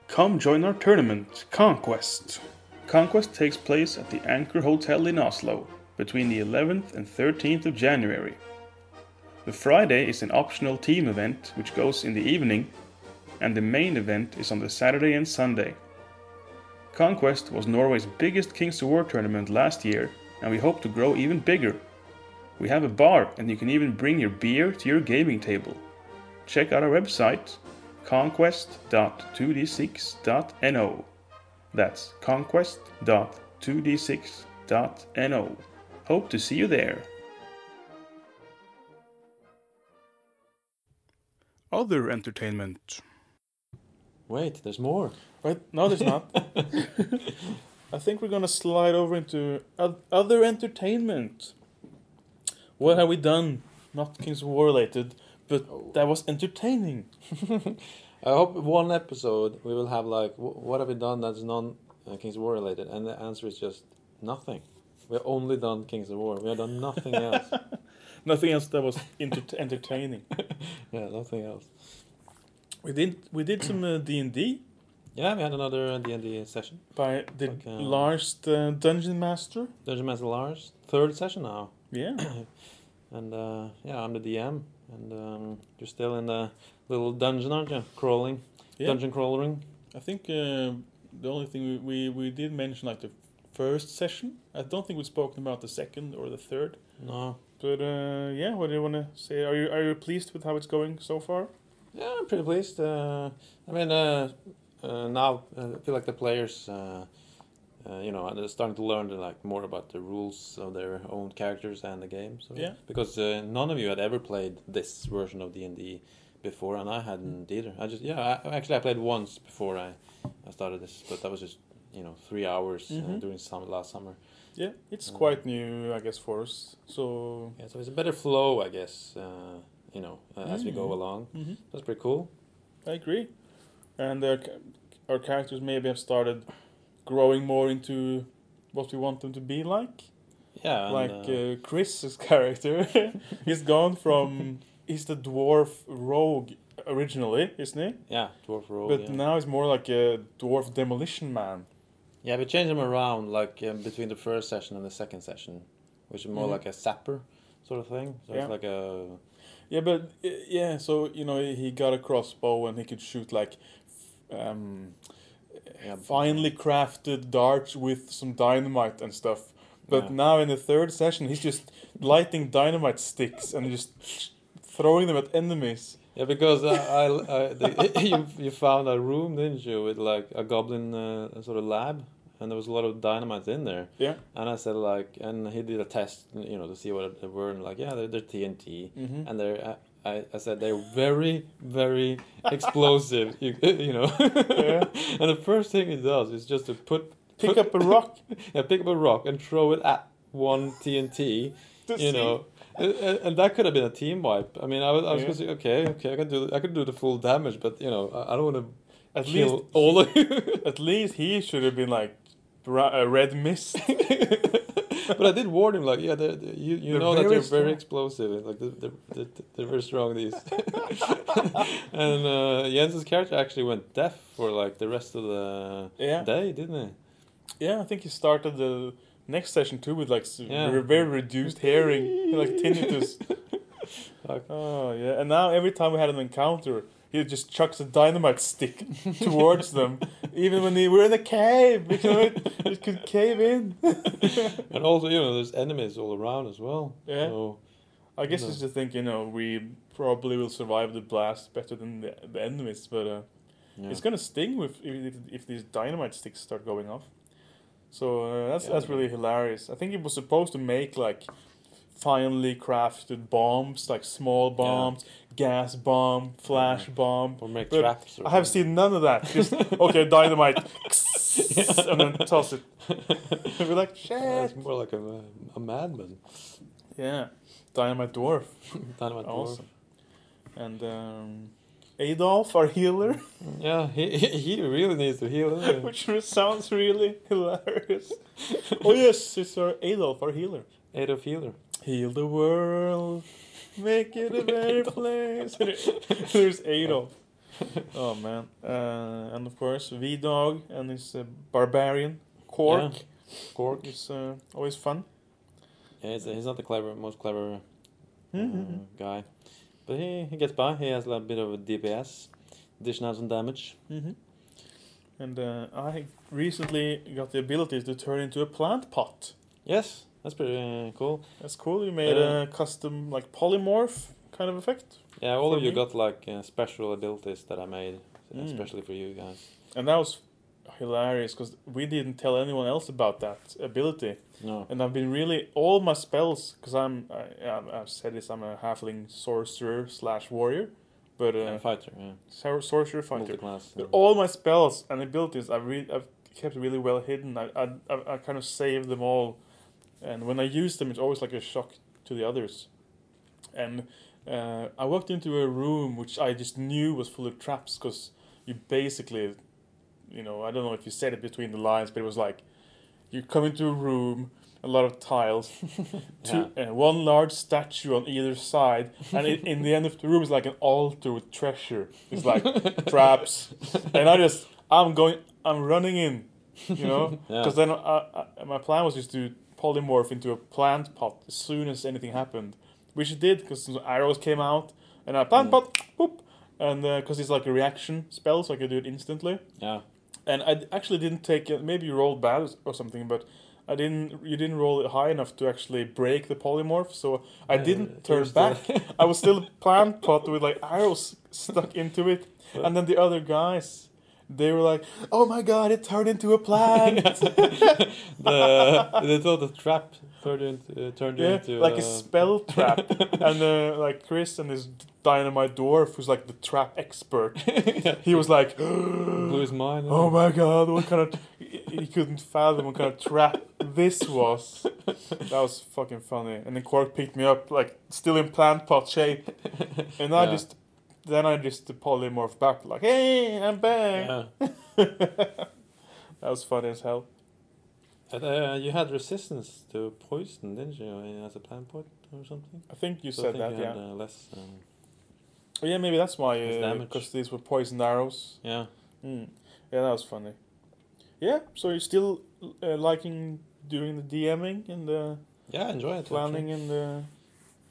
Come join our tournament, Conquest. Conquest takes place at the Anchor Hotel in Oslo between the 11th and 13th of January. The Friday is an optional team event which goes in the evening, and the main event is on the Saturday and Sunday. Conquest was Norway's biggest Kings War tournament last year, and we hope to grow even bigger. We have a bar, and you can even bring your beer to your gaming table. Check out our website, conquest.2d6.no. That's conquest.2d6.no. Hope to see you there. Other entertainment. Wait, there's more. Wait, No, there's not. I think we're gonna slide over into other entertainment. What have we done? Not Kings of War related, but oh. that was entertaining. I hope one episode we will have like, wh- what have we done that's non uh, Kings of War related? And the answer is just nothing. We've only done Kings of War. We have done nothing else. Nothing else that was inter- entertaining. yeah, nothing else. We did we did some uh, D and D Yeah, we had another uh, D&D session. by the Like, uh, Lars the Dungeon Master. Dungeon Master Lars, third session now. Yeah. And uh, yeah, I'm the DM. And um, you're still in the little dungeon, aren't you? Crawling. Yeah. Dungeon crawling. I think uh, the only thing we, we, we did mention like the first session. I don't think we've spoken about the second or the third. No. But uh, yeah, what do you want to say? Are you are you pleased with how it's going so far? Yeah, I'm pretty pleased. Uh, I mean, uh, uh, now uh, I feel like the players, uh, uh, you know, they're starting to learn like more about the rules of their own characters and the game. So, Yeah. Because uh, none of you had ever played this version of D and D before, and I hadn't either. I just yeah, I, actually I played once before I, I started this, but that was just you know three hours uh, Mhm. during some last summer. Yeah, it's Uh, quite new, I guess, for us. So Yeah, so it's a better flow, I guess. Uh, you know, uh, as we go Mhm. along, Mhm. that's pretty cool. I agree. And our, our characters maybe have started growing more into what we want them to be like. Yeah, and, like uh, uh, Chris's character, he's gone from he's the dwarf rogue originally, isn't he? yeah, dwarf rogue. but yeah. now he's more like a dwarf demolition man. Yeah, we changed him around like um, between the first session and the second session, which is more Mhm. like a sapper sort of thing. So Yeah. it's like a Yeah, but yeah, so you know he got a crossbow and he could shoot like um, Yeah. finely crafted darts with some dynamite and stuff. But Yeah. now in the third session, he's just lighting dynamite sticks and just throwing them at enemies. yeah because uh, I, I the, you you found a room didn't you with like a goblin uh, sort of lab and there was a lot of dynamite in there Yeah. and I said like and he did a test you know to see what they were and like yeah they're, they're TNT Mhm. and they're uh, I, I said they're very very explosive you, you know Yeah. and the first thing he does is just to put Pick put- up a rock. yeah, pick up a rock and throw it at one TNT. You see. know, and, that could have been a team wipe. I mean, I was, I was Yeah. gonna say, okay, okay, I can do, I can do the full damage, but you know, I, I don't want to At kill least all of you. At least he should have been like uh, red mist. but I did warn him, like, yeah, they're, they you, you They're know that they're very explosive, like they're, they're, they're, they're very strong. These, and uh, Jens's character actually went deaf for like the rest of the Yeah. day, didn't he? yeah, I think he started the next session too with like Yeah. very, very reduced hearing, like tinnitus. Fuck. Oh yeah, and now every time we had an encounter, he just chucks a dynamite stick towards them. Even when they were in a cave, you know, it, it could cave in. And also, you know, there's enemies all around as well. Yeah. So, I guess No. it's just think you know we probably will survive the blast better than the, the enemies, but uh, yeah. it's gonna sting with if, if these dynamite sticks start going off. So uh, that's Yeah. that's really hilarious. I think it was supposed to make like finely crafted bombs, like small bombs, gas bomb, flash bomb. Or make But traps. Or I have seen none of that. Just okay, dynamite, and then toss it. We're like Yeah, it's more like a, a madman. Yeah, dynamite dwarf, Dynamite dwarf. awesome. And um, Adolf, our healer, Yeah, he, he he really needs to heal. which sounds really hilarious. oh yes, it's our Adolf, our healer. Adolf healer. Heal the world, make it a better place. There's Adolf. Oh man, uh, and of course V Dog and his uh, barbarian Cork. Cork. is uh, always fun. Yeah, he's, he's not the clever, most clever uh, Mhm. guy, but he, he gets by. He has a little bit of a DPS, addition out some damage. hmm and uh, I recently got the ability to turn into a plant pot. Yes, that's pretty uh, cool. That's cool. You made Uh, a custom like polymorph kind of effect, Yeah, all of you got like uh, special abilities that I made, Mm. especially for you guys. and that was hilarious because we didn't tell anyone else about that ability. No. And I've been really all my spells because I'm I, I've said this I'm a halfling sorcerer slash warrior, but Yeah, uh, fighter, yeah. sor- sorcerer fighter. Multi-class. But all my spells and abilities I've re- I've kept really well hidden. I, I I I kind of saved them all, and when I use them, it's always like a shock to the others. And uh, I walked into a room which I just knew was full of traps because you basically, you know, I don't know if you said it between the lines, but it was like you come into a room. A lot of tiles, two, uh, one large statue on either side, and it, in the end of the room is like an altar with treasure. It's like traps, and I just I'm going I'm running in, you know, Yeah. because then I, I, my plan was just to polymorph into a plant pot as soon as anything happened, which it did because arrows came out and a plant Mm. pot, boop, and because it's like a reaction spell, so I could do it instantly. Yeah. And I actually didn't take it. Maybe you rolled bad or something, but I didn't. You didn't roll it high enough to actually break the polymorph, so I Uh, didn't turn back. I was still a plant pot with like arrows stuck into it, and then the other guys, they were like, "Oh my god, it turned into a plant!" the they thought the trap turned into uh, turned yeah, into like a uh, spell trap. and uh, like Chris and his dynamite dwarf, who's like the trap expert, he was like, blew his mind. Oh my god, what kind of. He he couldn't fathom what kind of trap this was. That was fucking funny. And then Quark picked me up, like, still in plant pot shape. And I Yeah. just. Then I just polymorphed back, like, hey, I'm back. Yeah. that was funny as hell. And, uh, you had resistance to poison, didn't you, uh, as a plant pot or something? I think you So I said think that, you yeah. had, uh, less. Um, Oh, yeah, maybe that's why, because these were poisoned arrows. yeah. Mm. Yeah, that was funny. Yeah, so you're still uh, liking doing the DMing and the Yeah, enjoy it. planning actually. and the.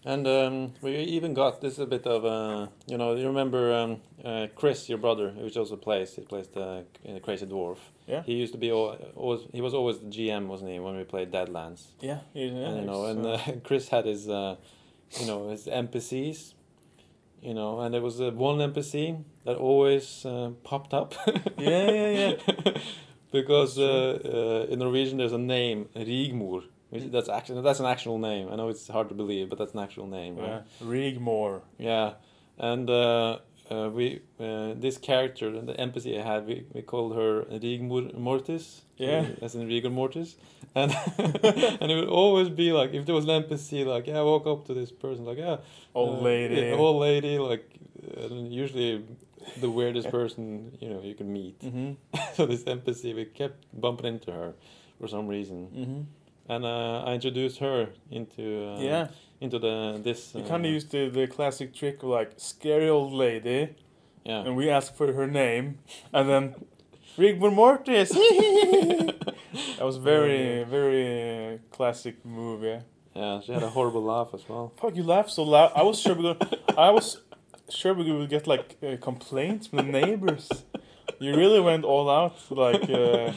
And um, we even got this a bit of uh, you know you remember um, uh, Chris your brother which also plays he plays the uh, crazy dwarf. Yeah. he used to be al- always he was always the GM wasn't he when we played Deadlands? Yeah, yeah, and you know and uh, Chris had his uh, you know his NPCs you know and there was uh, one NPC that always uh, popped up. Yeah, yeah, yeah. because uh, uh, in Norwegian there's a name Rigmor which that's actually that's an actual name I know it's hard to believe but that's an actual name right? Yeah, Rigmor. Yeah, and uh, uh, we uh, this character, and the NPC I had, we, we called her Rigmor Mortis. Yeah. as in rigor mortis, and and it would always be like if there was an NPC, like yeah, I walk up to this person, like yeah, Old uh, lady. yeah, old lady, like usually the weirdest person you know you can meet. Mm-hmm. so this NPC, we kept bumping into her for some reason, Mm-hmm. And uh, I introduced her into uh, yeah, into the this. you uh, kind of used the, the classic trick of like scary old lady, yeah. and we ask for her name, and then Rigmor Mortis. that was very, very uh, classic move. Yeah. Yeah, she had a horrible laugh as well. Fuck, you laugh so loud. I was sure we gonna, I was sure we would get like uh, complaints from the neighbors. You really went all out, like uh,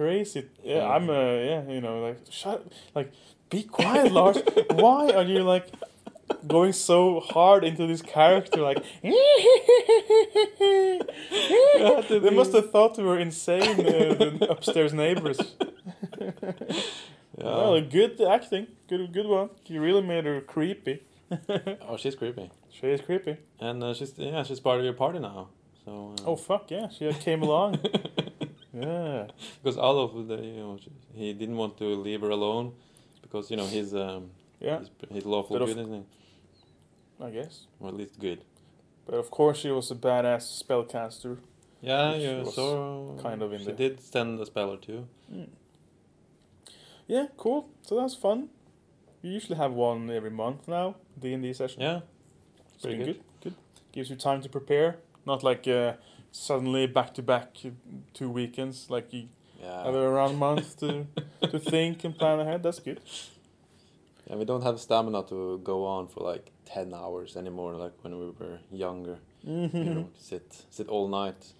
crazy. Yeah, I'm. Uh, yeah, you know, like shut, like be quiet, Lars. Why are you like going so hard into this character? Like, they must have thought we were insane. Uh, the upstairs neighbors. Yeah. Well, good acting. Good, good one. You really made her creepy. oh, she's creepy, She is creepy. and uh, she's yeah, she's part of your party now. So. Uh, Oh fuck yeah, she came along. Yeah. because Adolf, the, you know, he didn't want to leave her alone, because you know he's um Yeah, he's, he's lawful But of- good, isn't he? I guess. Or at least good. But of course she was a badass spellcaster. Yeah, you was saw. kind of in She did send a spell or two. Yeah, cool. So that's fun. We usually have one every month now, D and D session. Yeah, it's pretty good. good. Good. Gives you time to prepare. Not like uh, suddenly back to back two weekends. Like you yeah. have around a month to to think and plan ahead. That's good. Yeah, we don't have stamina to go on for like ten hours anymore, like when we were younger. Mm-hmm. You know, sit sit all night.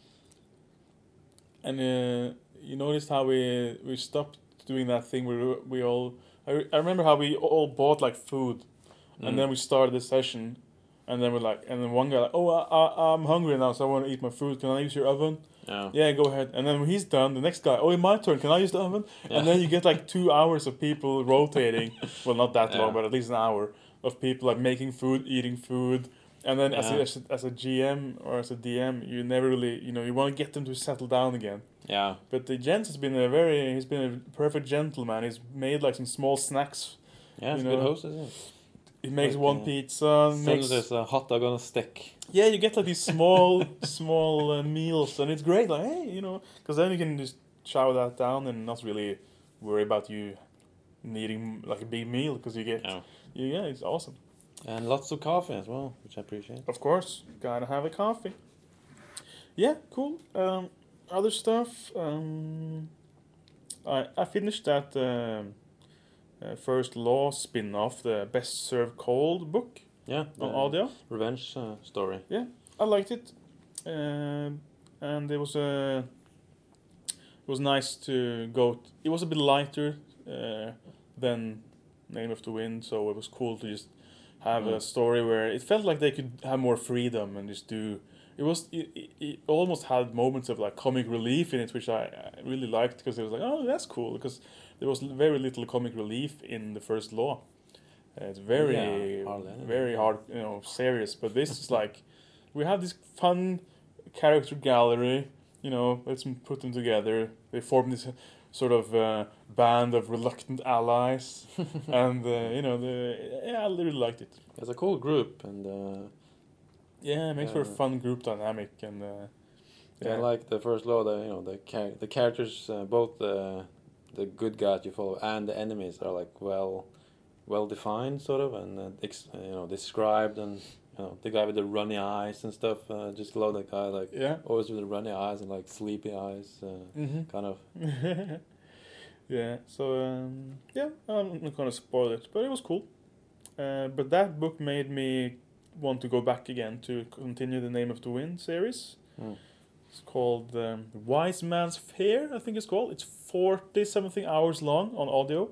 And uh, you noticed how we we stopped doing that thing where we, we all. I, I remember how we all bought like food, and Mm. then we started the session, and then we're like, and then one guy like, oh, I, I, I'm hungry now, so I want to eat my food. Can I use your oven? Yeah. Yeah, go ahead. And then when he's done, the next guy, oh, it's my turn. Can I use the oven? Yeah. And then you get like two hours of people rotating. well, not that long, Yeah. but at least an hour of people like making food, eating food. And then as, a, as, a, as a GM or as a DM, you never really, you know, you want to get them to settle down again. Yeah. But the Jens has been a very, he's been a perfect gentleman. He's made like some small snacks. Yeah, it's You a good know, host, isn't it? He makes Like, one pizza. Suddenly Makes, there's a hot dog on a stick. yeah, you get like these small, small uh, meals, and it's great. Like, hey, you know, because then you can just chow that down and not really worry about you needing like a big meal because you get, Yeah. yeah, yeah, it's awesome. And lots of coffee as well, which I appreciate. Of course, gotta have a coffee. Yeah, cool. Um, other stuff. Um, I I finished that um, uh, first law spin off, the Best Served Cold book Yeah. on audio. Revenge uh, story. Yeah, I liked it, um, and it was uh, it was nice to go. T- it was a bit lighter uh, than Name of the Wind, so it was cool to just have a Mm. story where it felt like they could have more freedom and just do. It was it, it, it almost had moments of like comic relief in it, which I, I really liked because it was like oh that's cool because there was very little comic relief in the first law. Uh, it's very Yeah, any. very hard you know serious, but this is like we have this fun character gallery. You know, let's put them together. They form this sort of uh, band of reluctant allies, and uh, you know, the yeah, I really liked it. It's a cool group, and uh, Yeah, it makes for a fun group dynamic, and uh, yeah. yeah, like the first law, the you know the char- the characters, uh, both the the good guys you follow and the enemies are like well well defined, sort of, and uh, ex- you know described, and you know the guy with the runny eyes and stuff. Uh, just love that guy, like yeah. always with the runny eyes and like sleepy eyes, uh, Mm-hmm. kind of. yeah. So um, yeah, I'm not gonna spoil it, but it was cool. Uh, but that book made me want to go back again to continue the Name of the Wind series. Mm. It's called um, Wise Man's Fear, I think it's called. It's forty something hours long on audio,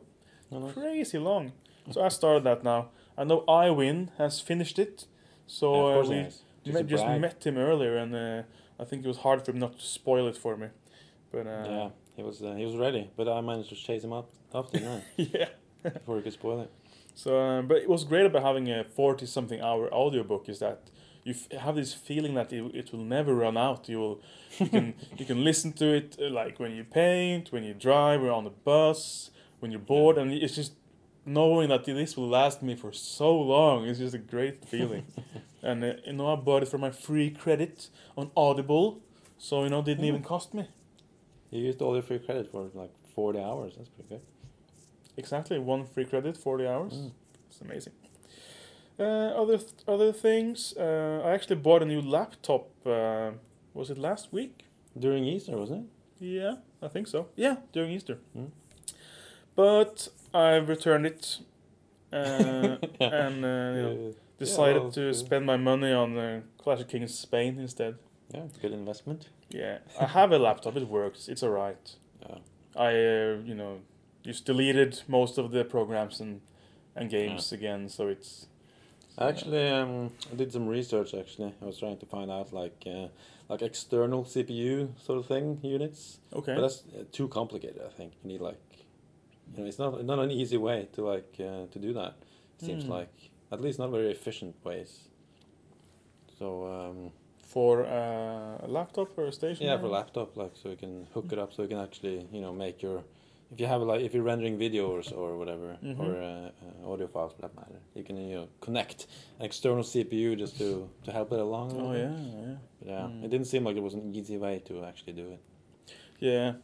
No, no. crazy long. So I started that now. I know Iwin has finished it, so Yeah, uh, we it is. Just met, just met him earlier, and uh, I think it was hard for him not to spoil it for me. But uh, Yeah, he was uh, he was ready, but I managed to chase him up after that yeah. before he could spoil it. So, um, but it was great about having a forty-something hour audiobook is that you f- have this feeling that it, it will never run out. You will, you can you can listen to it uh, like when you paint, when you drive, or on the bus, when you're bored, and it's just knowing that this will last me for so long. It's just a great feeling. and uh, you know, I bought it for my free credit on Audible, so you know, it didn't even cost me. You used all your free credit for like forty hours. That's pretty good. Exactly, one free credit, forty hours. Mm. It's amazing. Uh, other th- other things, uh, I actually bought a new laptop. Uh, was it last week? During Easter, wasn't it? Yeah, I think so. Yeah, during Easter. Mm. But I returned it, uh, Yeah. and uh, you know, decided well, to spend my money on uh, Clash of Kings Spain instead. yeah, it's a good investment. Yeah, I have a laptop. It works. It's alright. Yeah. I uh, you know just deleted most of the programs and and games again, so it's Actually, um, I did some research. Actually, I was trying to find out like uh, like external CPU sort of thing units, okay. but that's uh, too complicated. I think you need like you know it's not not an easy way to like uh, to do that. It seems Hmm. like at least not very efficient ways. So um, For uh, a laptop or a station? yeah, for a laptop, like so you can hook it up, so you can actually you know make your if you have like if you're rendering videos or whatever Mhm. or uh, uh, audio files for that matter, you can you know connect an external CPU just to to help it along. Oh yeah, yeah, But yeah, Mm. it didn't seem like it was an easy way to actually do it. yeah.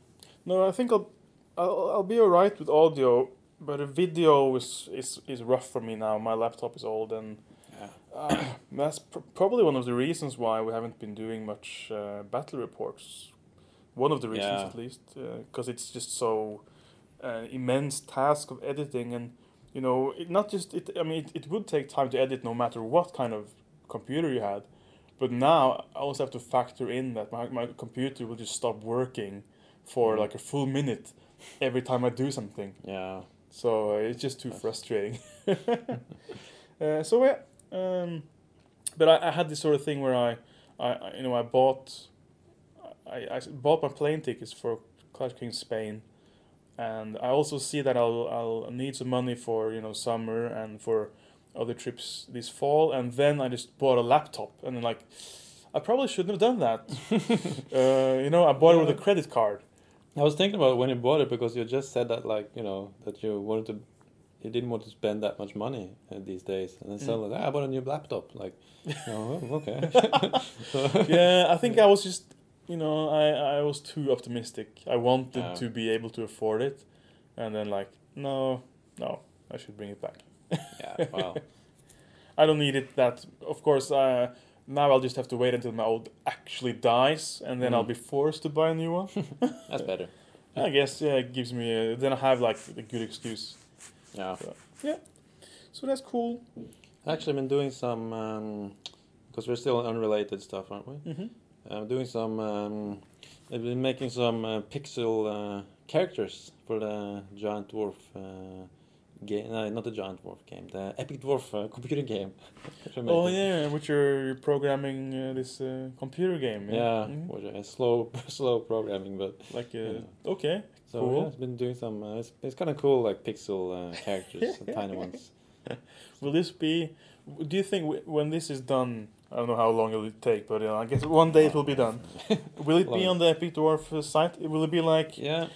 No, I think I'll I'll, I'll be alright with audio, but a video is is is rough for me now. My laptop is old, and Yeah. uh, that's pr- probably one of the reasons why we haven't been doing much uh, battle reports. One of the reasons, Yeah. at least, because it's just so uh, immense task of editing, and you know, it not just it. I mean, it, it would take time to edit no matter what kind of computer you had, But now I also have to factor in that my, my computer will just stop working for Mm. like a full minute every time I do something. Yeah. So uh, it's just too That's- frustrating. uh, so yeah, um, but I, I had this sort of thing where I, I, I you know, I bought, I, I bought my plane tickets for Clash of Kings Spain, and I also see that I'll I'll need some money for you know summer and for other trips this fall, and then I just bought a laptop, and then like, I probably shouldn't have done that. uh, you know, I bought it with a credit card. I was thinking about it when you bought it because you just said that like you know that you wanted to, you didn't want to spend that much money uh, these days, and then Mm. suddenly ah, I bought a new laptop. Like, oh okay. so, yeah, I think I was just, you know, I, I was too optimistic. I wanted to be able to afford it, and then like, no, no, I should bring it back. yeah. Well. I don't need it. That of course. Uh, now I'll just have to wait until my old actually dies, and then I'll Mm. be forced to buy a new one. That's better. I guess yeah, it gives me. A, then I have like a good excuse. Yeah. Yeah. So that's cool. Actually, I've been doing some because we're still unrelated stuff, aren't we? Mm-hmm. I'm doing some. Um, I've been making some uh, pixel uh, characters for the Giant Dwarf uh, game. No, not the Giant Dwarf game. The Epic Dwarf uh, computer game. Oh yeah, which you're programming uh, this uh, computer game. Yeah, Mhm. which is slow, slow programming, but Like uh, Yeah. okay. so Cool. yeah, I've been doing some. Uh, it's it's kind of cool, like pixel uh, characters, tiny ones. Will this be? Do you think w- when this is done? I don't know how long it'll take, but uh, I guess one day it will be done. Will it be on the Epic Dwarf uh, site? Will it be like Yeah,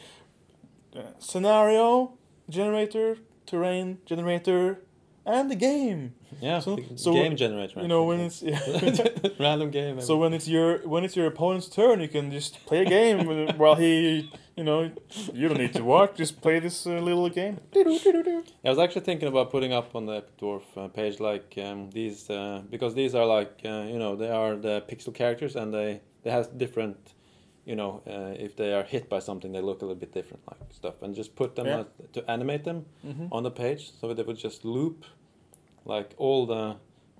uh, scenario generator, terrain generator, and the game? yeah. So- so game generator. You know when it's random game. so when it's your when it's your opponent's turn, you can just play a game while he, you know, you don't need to walk. Just play this uh, little game. I was actually thinking about putting up on the Epic Dwarf uh, page like um, these uh, because these are like uh, you know they are the pixel characters and they they have different you know uh, if they are hit by something they look a little bit different like stuff and just put them Yeah. at- to animate them Mm-hmm. on the page so that they would just loop like all the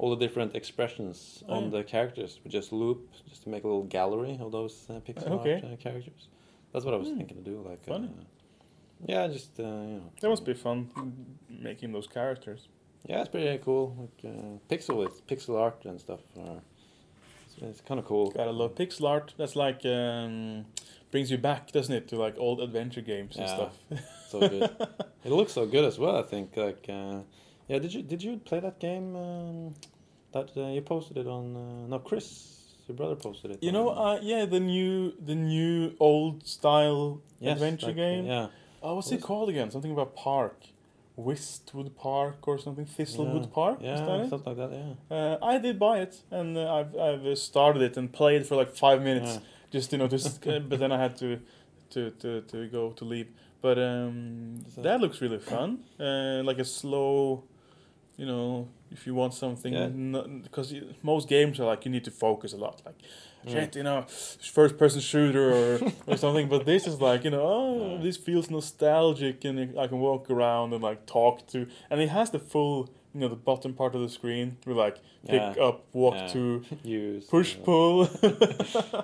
all the different expressions Oh, on yeah. the characters would just loop just to make a little gallery of those uh, pixel Okay. art uh, characters. That's what I was Hmm. thinking to do like Funny. uh, yeah just uh, you know That must be fun making those characters. yeah, it's pretty cool. Like uh, pixel, it's pixel art and stuff. Are, it's, it's kind of cool. Gotta love pixel art. That's like um, brings you back, doesn't it, to like old adventure games and Yeah. stuff. So good. it looks so good as well. I think. Like, uh, yeah. Did you did you play that game? Um, that uh, you posted it on? Uh, no, Chris, your brother posted it. You know, uh, yeah, the new the new old style yes, adventure like, game. Yeah. Oh, what's What it is it? called again? Something about park, Wistwood Park or something. Thimbleweed yeah. Park. Yeah, is that it? something like that. Yeah. Uh, I did buy it, and uh, I've I've uh, started it and played for like five minutes, Yeah. just you know, just uh, but then I had to to to, to go to leave. But um, that looks really fun. Uh, like a slow, you know, if you want something, Yeah. because most games are like you need to focus a lot, like. Yeah. Shit, you know, first-person shooter or, or something. But this is like, you know, oh, Yeah. this feels nostalgic, and I can walk around and like talk to, and it has the full, you know, the bottom part of the screen with like pick Yeah. up, walk Yeah. to, Use push, uh, pull.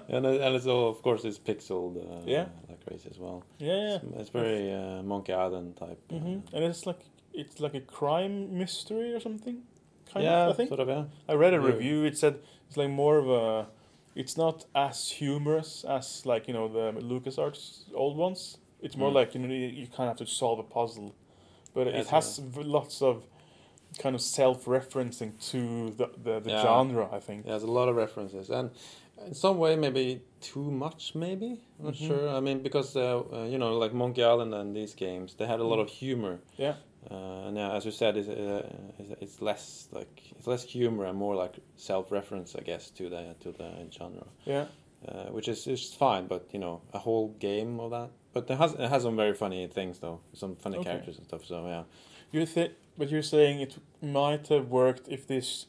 and it- and it's all of course it's pixeled. Uh, Yeah. Like crazy as well. yeah, yeah. It's, it's very uh, Monkey Island type. uh, hmm And it's like it's like a crime mystery or something. Kind yeah, of, I think. sort of. Yeah. I read a Yeah. review. It said it's like more of a. It's not as humorous as like you know the LucasArts old ones. It's more Mm. like you know you, you kind of have to solve a puzzle, but Yeah, it has v- lots of kind of self-referencing to the the, the Yeah. genre. I think. Yeah, there's a lot of references, and in some way, maybe too much. Maybe I'm not Mhm. sure. I mean, because uh, uh, you know, like Monkey Island and these games, they had a lot of humor. Yeah. Uh, and yeah, as you said, it's, uh, it's- less like it's less humor and more like self-reference, I guess, to the to the genre, Yeah. uh, which is is fine. But you know, a whole game of that. But it has it has some very funny things though, some funny Okay. characters and stuff. So yeah, You think, but you're saying it might have worked if this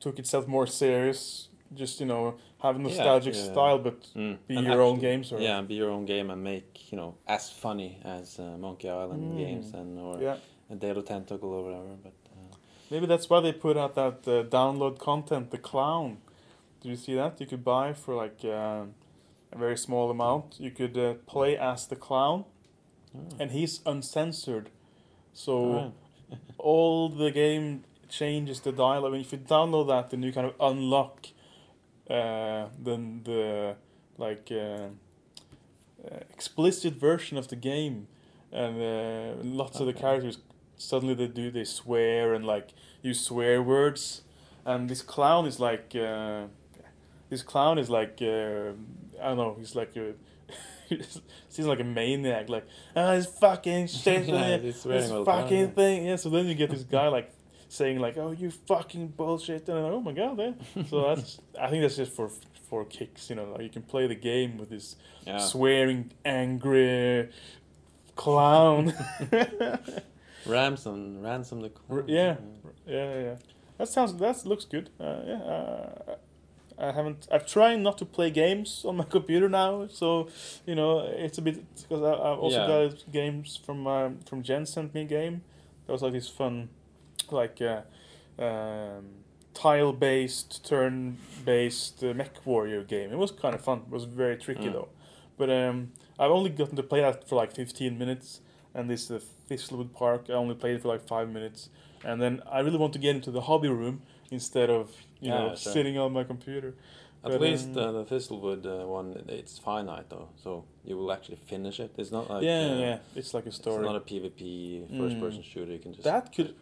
took itself more serious. Just you know, have a nostalgic yeah. style, but mm. be And your own actually- games. Or, Yeah, be your own game and make you know as funny as uh, Monkey Island Mm. games and or yeah. A the Tentacle or whatever. But uh, Maybe that's why they put out that uh, download content, the clown. Did you see that? You could buy for like uh, a very small amount. You could uh, play as the clown, Oh. and he's uncensored. So all the game changes the dialogue. And if you download that, then you kind of unlock uh, then the like uh, uh, explicit version of the game, and uh, lots of the characters suddenly they do they swear and like use swear words, and this clown is like uh, this clown is like uh, I don't know he's like a. Seems like a maniac, like ah, this fucking shit, Yeah, this the time, fucking yeah. thing. Yeah, so then you get this guy like saying like, "Oh, you fucking bullshit," and I'm like, "Oh my god!" Yeah. So that's I think that's just for for kicks, you know. Like you can play the game with this Yeah. swearing, angry clown. Ransome, ransome the. R- yeah. yeah, yeah. That sounds that looks good. Uh, yeah. Uh, I haven't. I've tried not to play games on my computer now, so you know it's a bit because I, I've also Yeah. got games from um, from Jen sent me a game. That was like this fun, like uh, um, tile based, turn based uh, mech warrior game. It was kind of fun. It was very tricky Mm. though, but um, I've only gotten to play that for like fifteen minutes. And this uh, Thimbleweed Park, I only played it for like five minutes, and then I really want to get into the hobby room instead of you know sure. sitting on my computer. At But, least um, uh, the Thimbleweed uh, one, it's finite though, so you will actually finish it. It's not like yeah, uh, yeah, it's like a story. It's not a PvP first-person shooter. You can just That could-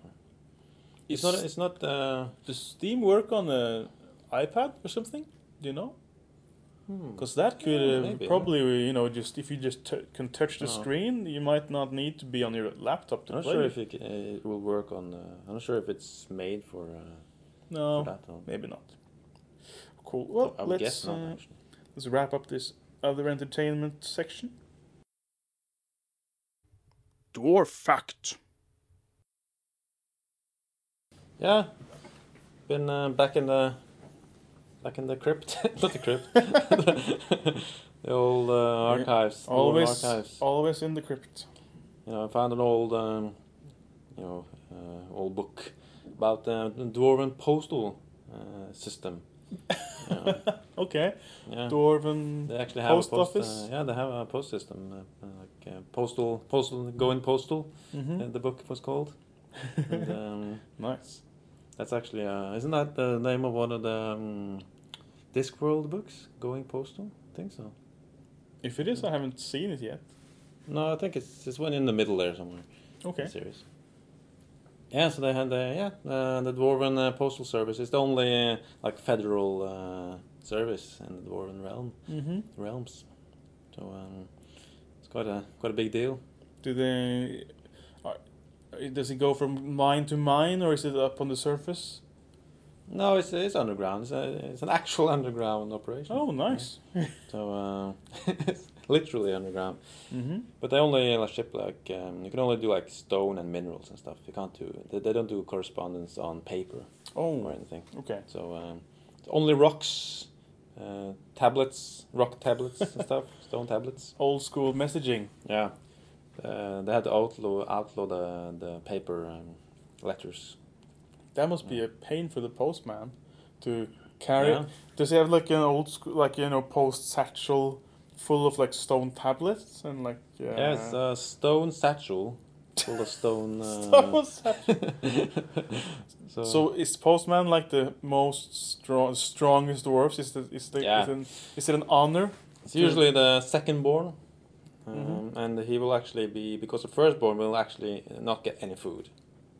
It's not. It's not. Uh, Does Steam work on the iPad or something? Do you know? Hmm. Because that could Yeah, uh, maybe, probably you know just if you just t- can touch the No. screen, you might not need to be on your laptop to I'm not play. sure if it, ca- uh, it will work on. Uh, I'm not sure if it's made for, uh, no, for that. Though. maybe not. Cool. Well, I would let's guess not. uh, let's wrap up this other entertainment section. Dwarf fact. Yeah, been uh, back in the back in the crypt, not the crypt, the old uh, archives, Always, archives. always in the crypt. You know, I found an old, um, you know, uh, old book about uh, the dwarven postal uh, system. You know, Okay. yeah. Dwarven They actually have post a post office? Uh, yeah, they have a post system, uh, uh, like uh, postal, postal, going postal. Mhm. Uh, the book was called. and, um, Nice. that's actually, uh, isn't that the name of one of the um, Discworld books? Going postal, I think so. If it is, I haven't seen it yet. No, I think it's it's one in the middle there somewhere. Okay. The series. Yeah, so they had the yeah uh, the Dwarven uh, postal service. It's the only uh, like federal uh, service in the Dwarven realm Mm-hmm. realms. So um, it's quite a quite a big deal. Do they? Are, does it go from mine to mine, or is it up on the surface? No, it's it's underground. It's, a, it's an actual underground operation. Oh, nice. So uh, it's literally underground. Mm-hmm. But they only uh, ship like um, you can only do like stone and minerals and stuff. You can't do they, they don't do correspondence on paper or Oh, anything. okay. So um, it's only rocks, uh, tablets, rock tablets and stuff, stone tablets. Old school messaging. Yeah, uh, they had to outlaw outlaw the the paper um, letters. That must be a pain for the postman to carry. Yeah. Does he have like an old school, like you know, post satchel full of like stone tablets and like? Uh, Yeah, it's a stone satchel full of stone. Uh, stone satchel. so, So is postman like the most strong, strongest dwarfs? Is the is the Yeah. is, it, is it an honor? it's usually the second born. Um, Mhm. And he will actually be because the firstborn will actually not get any food,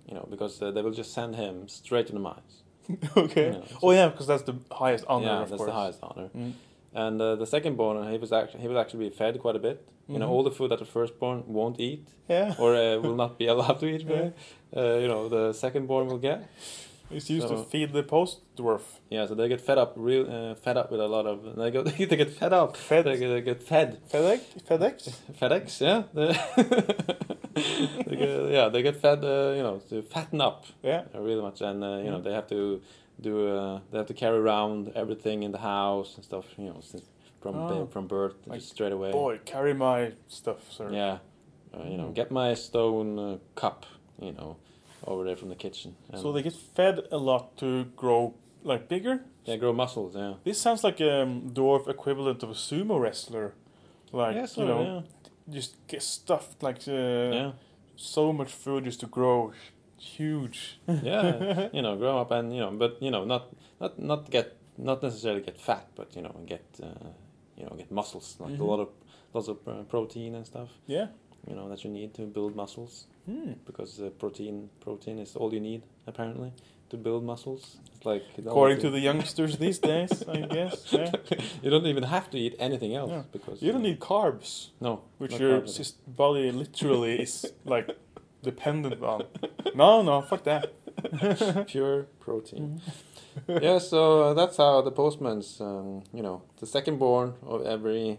you know, because uh, they will just send him straight to the mines. okay. Yeah, oh yeah, because that's the highest honor. yeah, that's course. the highest honor. Mm. And uh, the second born, he was actually he will actually be fed quite a bit. You know, Mhm. all the food that the firstborn won't eat Yeah. or uh, will not be allowed to eat. Yeah. Uh, you know, the second born will get. It's used to feed the post dwarf. Yeah, so they get fed up, real uh, fed up with a lot of. They go, they get fed up. Fed. They get, they get fed. FedEx. FedEx. FedEx, yeah. They, get, yeah, they get fed. Uh, you know, to fatten up Yeah. uh, really much, and uh, you know Mhm. they have to do. Uh, they have to carry around everything in the house and stuff. You know, since from Oh. from birth Like, straight away. Boy, carry my stuff, sir. Yeah, uh, you know, Mm. get my stone uh, cup. You know, over there from the kitchen. And So they get fed a lot to grow like bigger. Yeah, grow muscles. Yeah. This sounds like a um, dwarf equivalent of a sumo wrestler. Like yeah, you know, of, just get stuffed like uh, yeah. so much food just to grow huge. yeah, you know, grow up and you know, but you know, not not not get not necessarily get fat, but you know, get uh, you know, get muscles like Mhm. a lot of lots of uh, protein and stuff. Yeah. You know that you need to build muscles Hmm. because uh, protein protein is all you need apparently to build muscles. Like According to the youngsters these days, I guess. Yeah. you don't even have to eat anything else Yeah. because You don't uh, need carbs, no, which your carbs. body literally is like dependent on. No, no, fuck that. pure protein. Mm-hmm. yeah, so uh, that's how the postman's, um, you know, the second born of every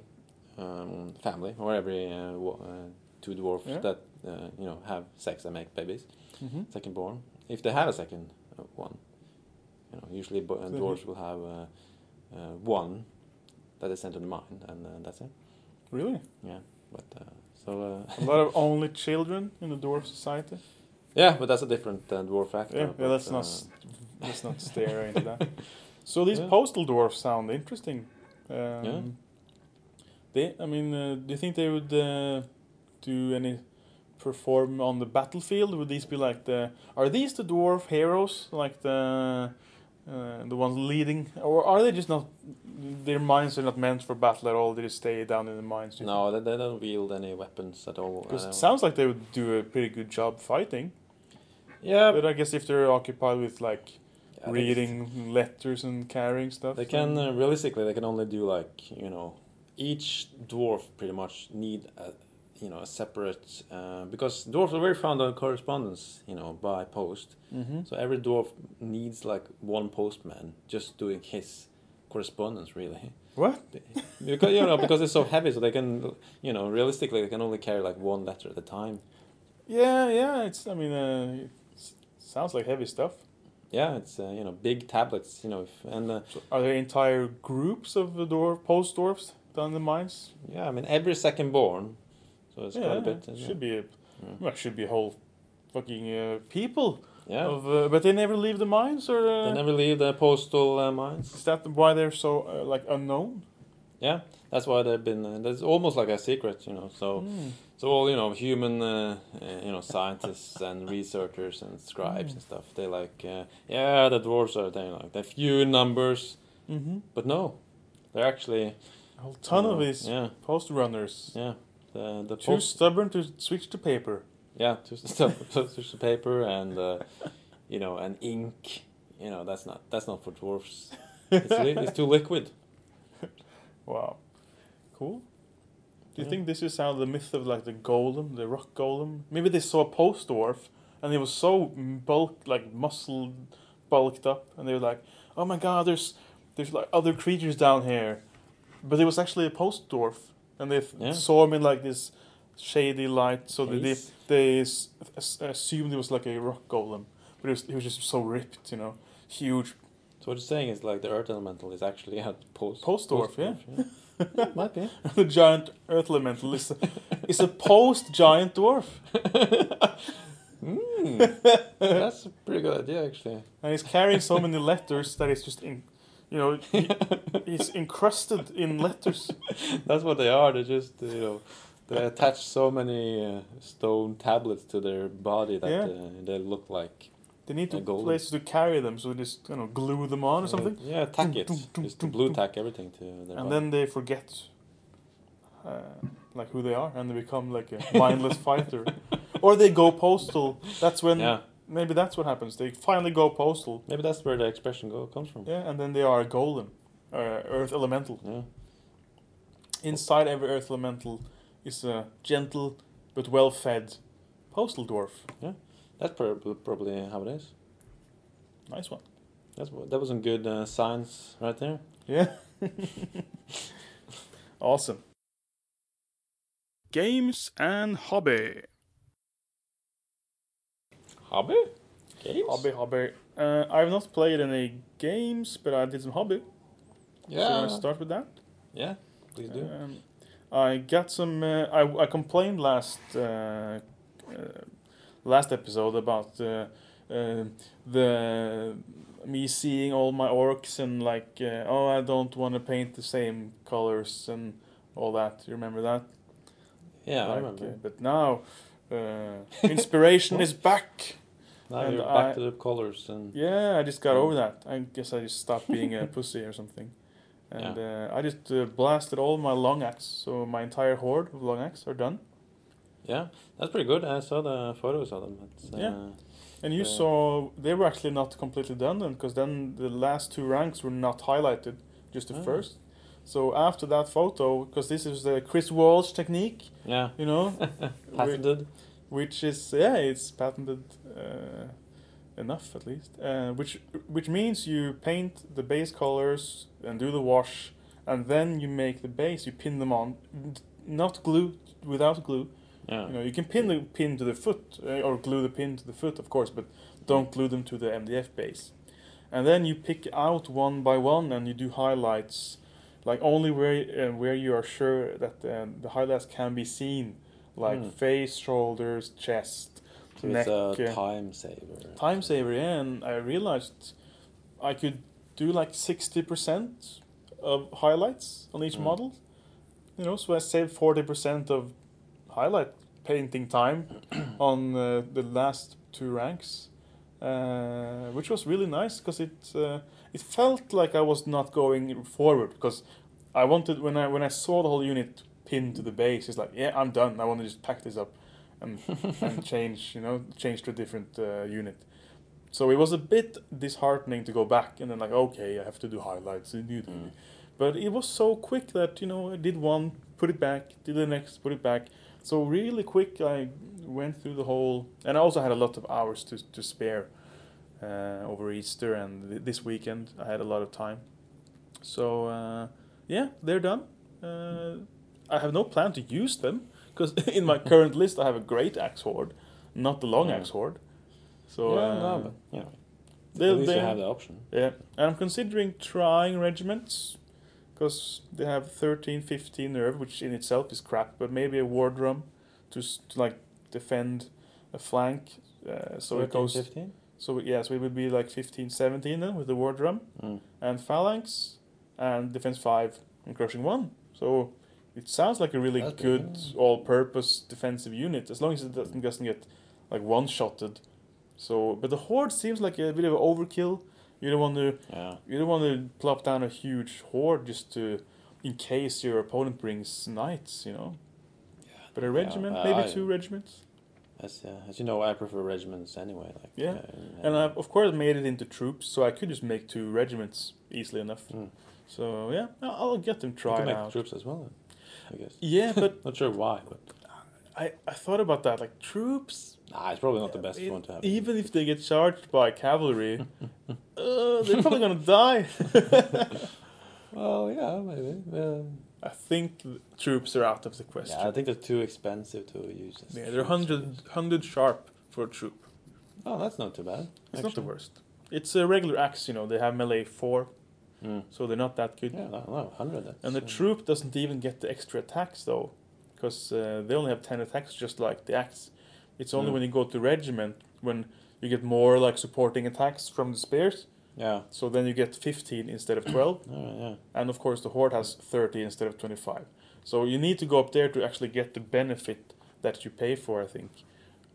um, family or every uh, wo- uh, two dwarfs Yeah. that uh, you know have sex and make babies. hmm Second born, if they have a second one, you know, usually bo- uh, dwarfs will have uh, uh, one that is sent to the mind, and uh, that's it. Really? Yeah, but uh, so uh, A lot of only children in the dwarf society. yeah, but that's a different uh, dwarf factor. Yeah, yeah let's not s- let's not stare into that. So these Yeah. postal dwarfs sound interesting. Um, Yeah. They, I mean, uh, do you think they would uh, do any perform on the battlefield? Would these be like the? Are these the dwarf heroes, like the uh, the ones leading, or are they just not? Their minds are not meant for battle at all. They just stay down in the mines. No, they, they don't wield any weapons at all. Because uh, it sounds like they would do a pretty good job fighting. yeah, But I guess if they're occupied with like think reading letters and carrying stuff, They can uh, realistically they can only do like you know each dwarf pretty much need a you know a separate uh, because dwarves are very fond of correspondence you know by post Mhm. so every dwarf needs like one postman just doing his correspondence really What? because you know because it's so heavy so they can you know realistically they can only carry like one letter at a time Yeah, yeah. It's. I mean, uh, it sounds like heavy stuff. yeah it's uh, you know big tablets you know if, and uh, So are there entire groups of the dwarf post dwarfs down the mines? yeah I mean every second born so it's quite a bit isn't should it? be a. Well, should be a whole fucking uh, people yeah of. Uh, but they never leave the mines, or uh, They never leave the postal uh, mines. is that why they're so uh, like unknown? Yeah, that's why they've been. Uh, that's almost like a secret, you know. So, Hmm. so all you know, human, uh, uh, you know, scientists and researchers and scribes and stuff. They like, uh, yeah, the dwarves are they like they're few in numbers, Mm-hmm. but no, they're actually A whole ton you of these Yeah, post runners. yeah. The the Too post, stubborn to switch to paper. yeah, just stuff, just the paper and uh, you know, and ink. You know, that's not that's not for dwarfs. It's, li- it's too liquid. Wow. Cool. Do you Yeah. think this is how the myth of like the golem, the rock golem? Maybe they saw a post dwarf and he was so bulk, like muscle bulked up, and they were like, "Oh my god, there's there's like other creatures down here," but it was actually a post dwarf, and they Yeah. saw him in like this shady light, so they they, they assumed it was like a rock golem, but it was, he was just so ripped, you know, huge So what you're saying is like the earth elemental is actually a post Post dwarf, yeah. yeah. Might be. the giant earth elemental is a, is a post giant dwarf. Mm, that's a pretty good idea, actually. And he's carrying so many letters that it's just in, you know, he, he's encrusted in letters. That's what they are. They just, you know, they attach so many uh, stone tablets to their body that Yeah. uh, they look like. They need to A golem. places to carry them, so they just you know glue them on or something, Yeah, tack it. Just to blue tack everything to their and body. then they forget, uh, like who they are, and they become like a mindless fighter, or they go postal. That's when yeah, maybe that's what happens. They finally go postal, maybe that's where the expression go comes from. yeah, and then they are a golem, uh, earth elemental. Yeah. Inside every earth elemental is a gentle but well-fed postal dwarf. Yeah, that's probably, probably how it is. Nice one. That's that was some good uh, science right there. Yeah. awesome. Games and hobby. Hobby? Games? Hobby, hobby. Uh, I've not played any games, but I did some hobby. Should I Yeah. start with that? Yeah, please do. Um, I got some. Uh, I I complained last uh, uh, last episode about uh, um the me seeing all my orcs and like uh, oh I don't want to paint the same colors and all that. You remember that? Yeah, I remember. uh, but now uh, inspiration is back. now and you're back I- to the colors and Yeah, I just got Mm. over that. I guess I just stopped being a pussy or something. And uh, I just uh, blasted all my long axe, so my entire horde of long axe are done. yeah, that's pretty good. I saw the photos of them. Uh, Yeah. And you Yeah. saw they were actually not completely done then, because then the last two ranks were not highlighted, just the Ah. first. So after that photo, because this is the Chris Walsh technique, yeah, you know, patented. which is yeah, it's patented uh, enough at least. Uh, which which means you paint the base colors and do the wash, and then you make the base. You pin them on, not glue without glue. Yeah, You know, you can pin the pin to the foot uh, or glue the pin to the foot, of course, but don't glue them to the MDF base. And then you pick out one by one, and you do highlights, like only where uh, where you are sure that um, the highlights can be seen, like Mm. face, shoulders, chest, so neck. it's a uh, time saver. time saver, yeah. And I realized I could do like sixty percent of highlights on each Mm. model. You know, so I saved forty percent of highlight painting time on uh, the last two ranks, uh, which was really nice because it uh, it felt like I was not going forward because I wanted when I when I saw the whole unit pinned to the base, it's like yeah I'm done. I want to just pack this up and and change you know change to a different uh, unit. So it was a bit disheartening to go back and then like okay I have to do highlights and do Mm. but it was so quick that you know I did one, put it back, did the next, put it back. So really quick, I went through the whole, and I also had a lot of hours to to spare uh, over Easter and th- this weekend. I had a lot of time. So uh, yeah, they're done. Uh, I have no plan to use them because in my current list I have a great axe horde, not the long Yeah. axe horde. So yeah, uh, no, but you know, they- at least they- have the option. yeah, and I'm considering trying regiments because they have 13, 15 nerve, which in itself is crap. But maybe a war drum to, to like defend a flank. Uh, so it goes. 15? So yeah, so it would be like 15, 17 then with the war drum Mm. and phalanx and defense five and crushing one. So it sounds like a really That's good all-purpose defensive unit as long as it doesn't doesn't get like one-shotted. So, but the horde seems like a bit of an overkill. You don't want to Yeah. you don't want to plop down a huge horde just to in case your opponent brings knights, you know. Yeah. But a regiment, uh, maybe two regiments. As, uh, as you know, I prefer regiments anyway. Like Yeah. uh, And I've of course made it into troops, so I could just make two regiments easily enough. Mm. So yeah, I'll get them you tried can make out. troops as well. I guess. Yeah, but Not sure why, but I, I thought about that. Like troops, nah, it's probably not the best it- one to have. even if they get charged by cavalry, uh, they're probably gonna die. Well, yeah, maybe. Yeah. I think th- troops are out of the question. yeah, I think they're too expensive to use. Yeah, they're troops, 100, 100 sharp for a troop. Oh, that's not too bad. It's not the worst. It's a regular axe, you know. They have melee four, Mm. so they're not that good. Yeah, no, no, hundred. That's, And the troop doesn't even get the extra attacks though, because uh, they only have ten attacks, just like the axe. It's only Mm. when you go to regiment when you get more like supporting attacks from the spears. Yeah. So then you get fifteen instead of twelve, Oh, yeah. and of course the horde has thirty instead of twenty-five. So you need to go up there to actually get the benefit that you pay for. I think.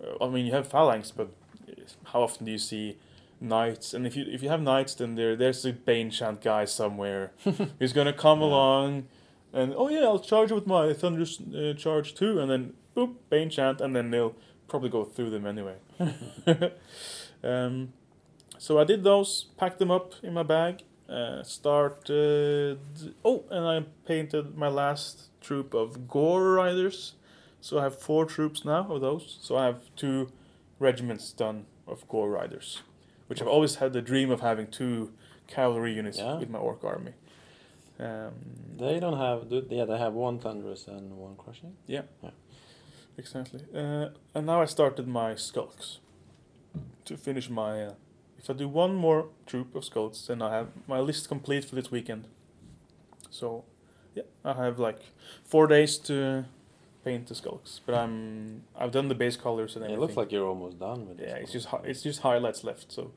Uh, I mean, you have phalanx, but how often do you see? Knights, and if you if you have knights, then there there's a bane chant guy somewhere who's gonna come Yeah. along, and oh yeah, I'll charge with my thunder uh, charge too, and then boop bane chant, and then they'll probably go through them anyway. um, so I did those, packed them up in my bag, uh, started. Oh, and I painted my last troop of Gore Riders. So I have four troops now of those. So I have two regiments done of Gore Riders, which I've always had the dream of having two cavalry units Yeah. with my orc army. Um, They don't have. Do, yeah, they have one thunderous and one crushing. Yeah. Exactly. Uh, and now I started my skulks to finish my. Uh, if I do one more troop of skulks, then I have my list complete for this weekend. So, yeah, I have like four days to paint the skulks, but I'm I've done the base colors and Yeah, everything. it looks like you're almost done with it. yeah, it's just it's just highlights left, so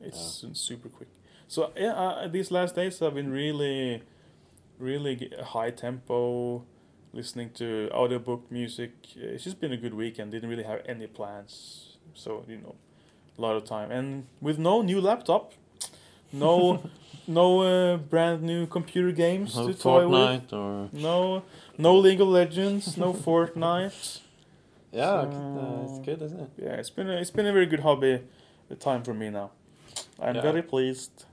it's super quick. So yeah, uh, these last days I've been really, really high tempo, listening to audiobook music. It's just been a good weekend. Didn't really have any plans, so you know, a lot of time and with no new laptop, no, no uh, brand new computer games No to toy with. Or No, no League of Legends, no Fortnite. yeah, So- uh, it's good, isn't it? Yeah, it's been a, it's been a very good hobby uh, time for me now. I'm Yeah. very pleased.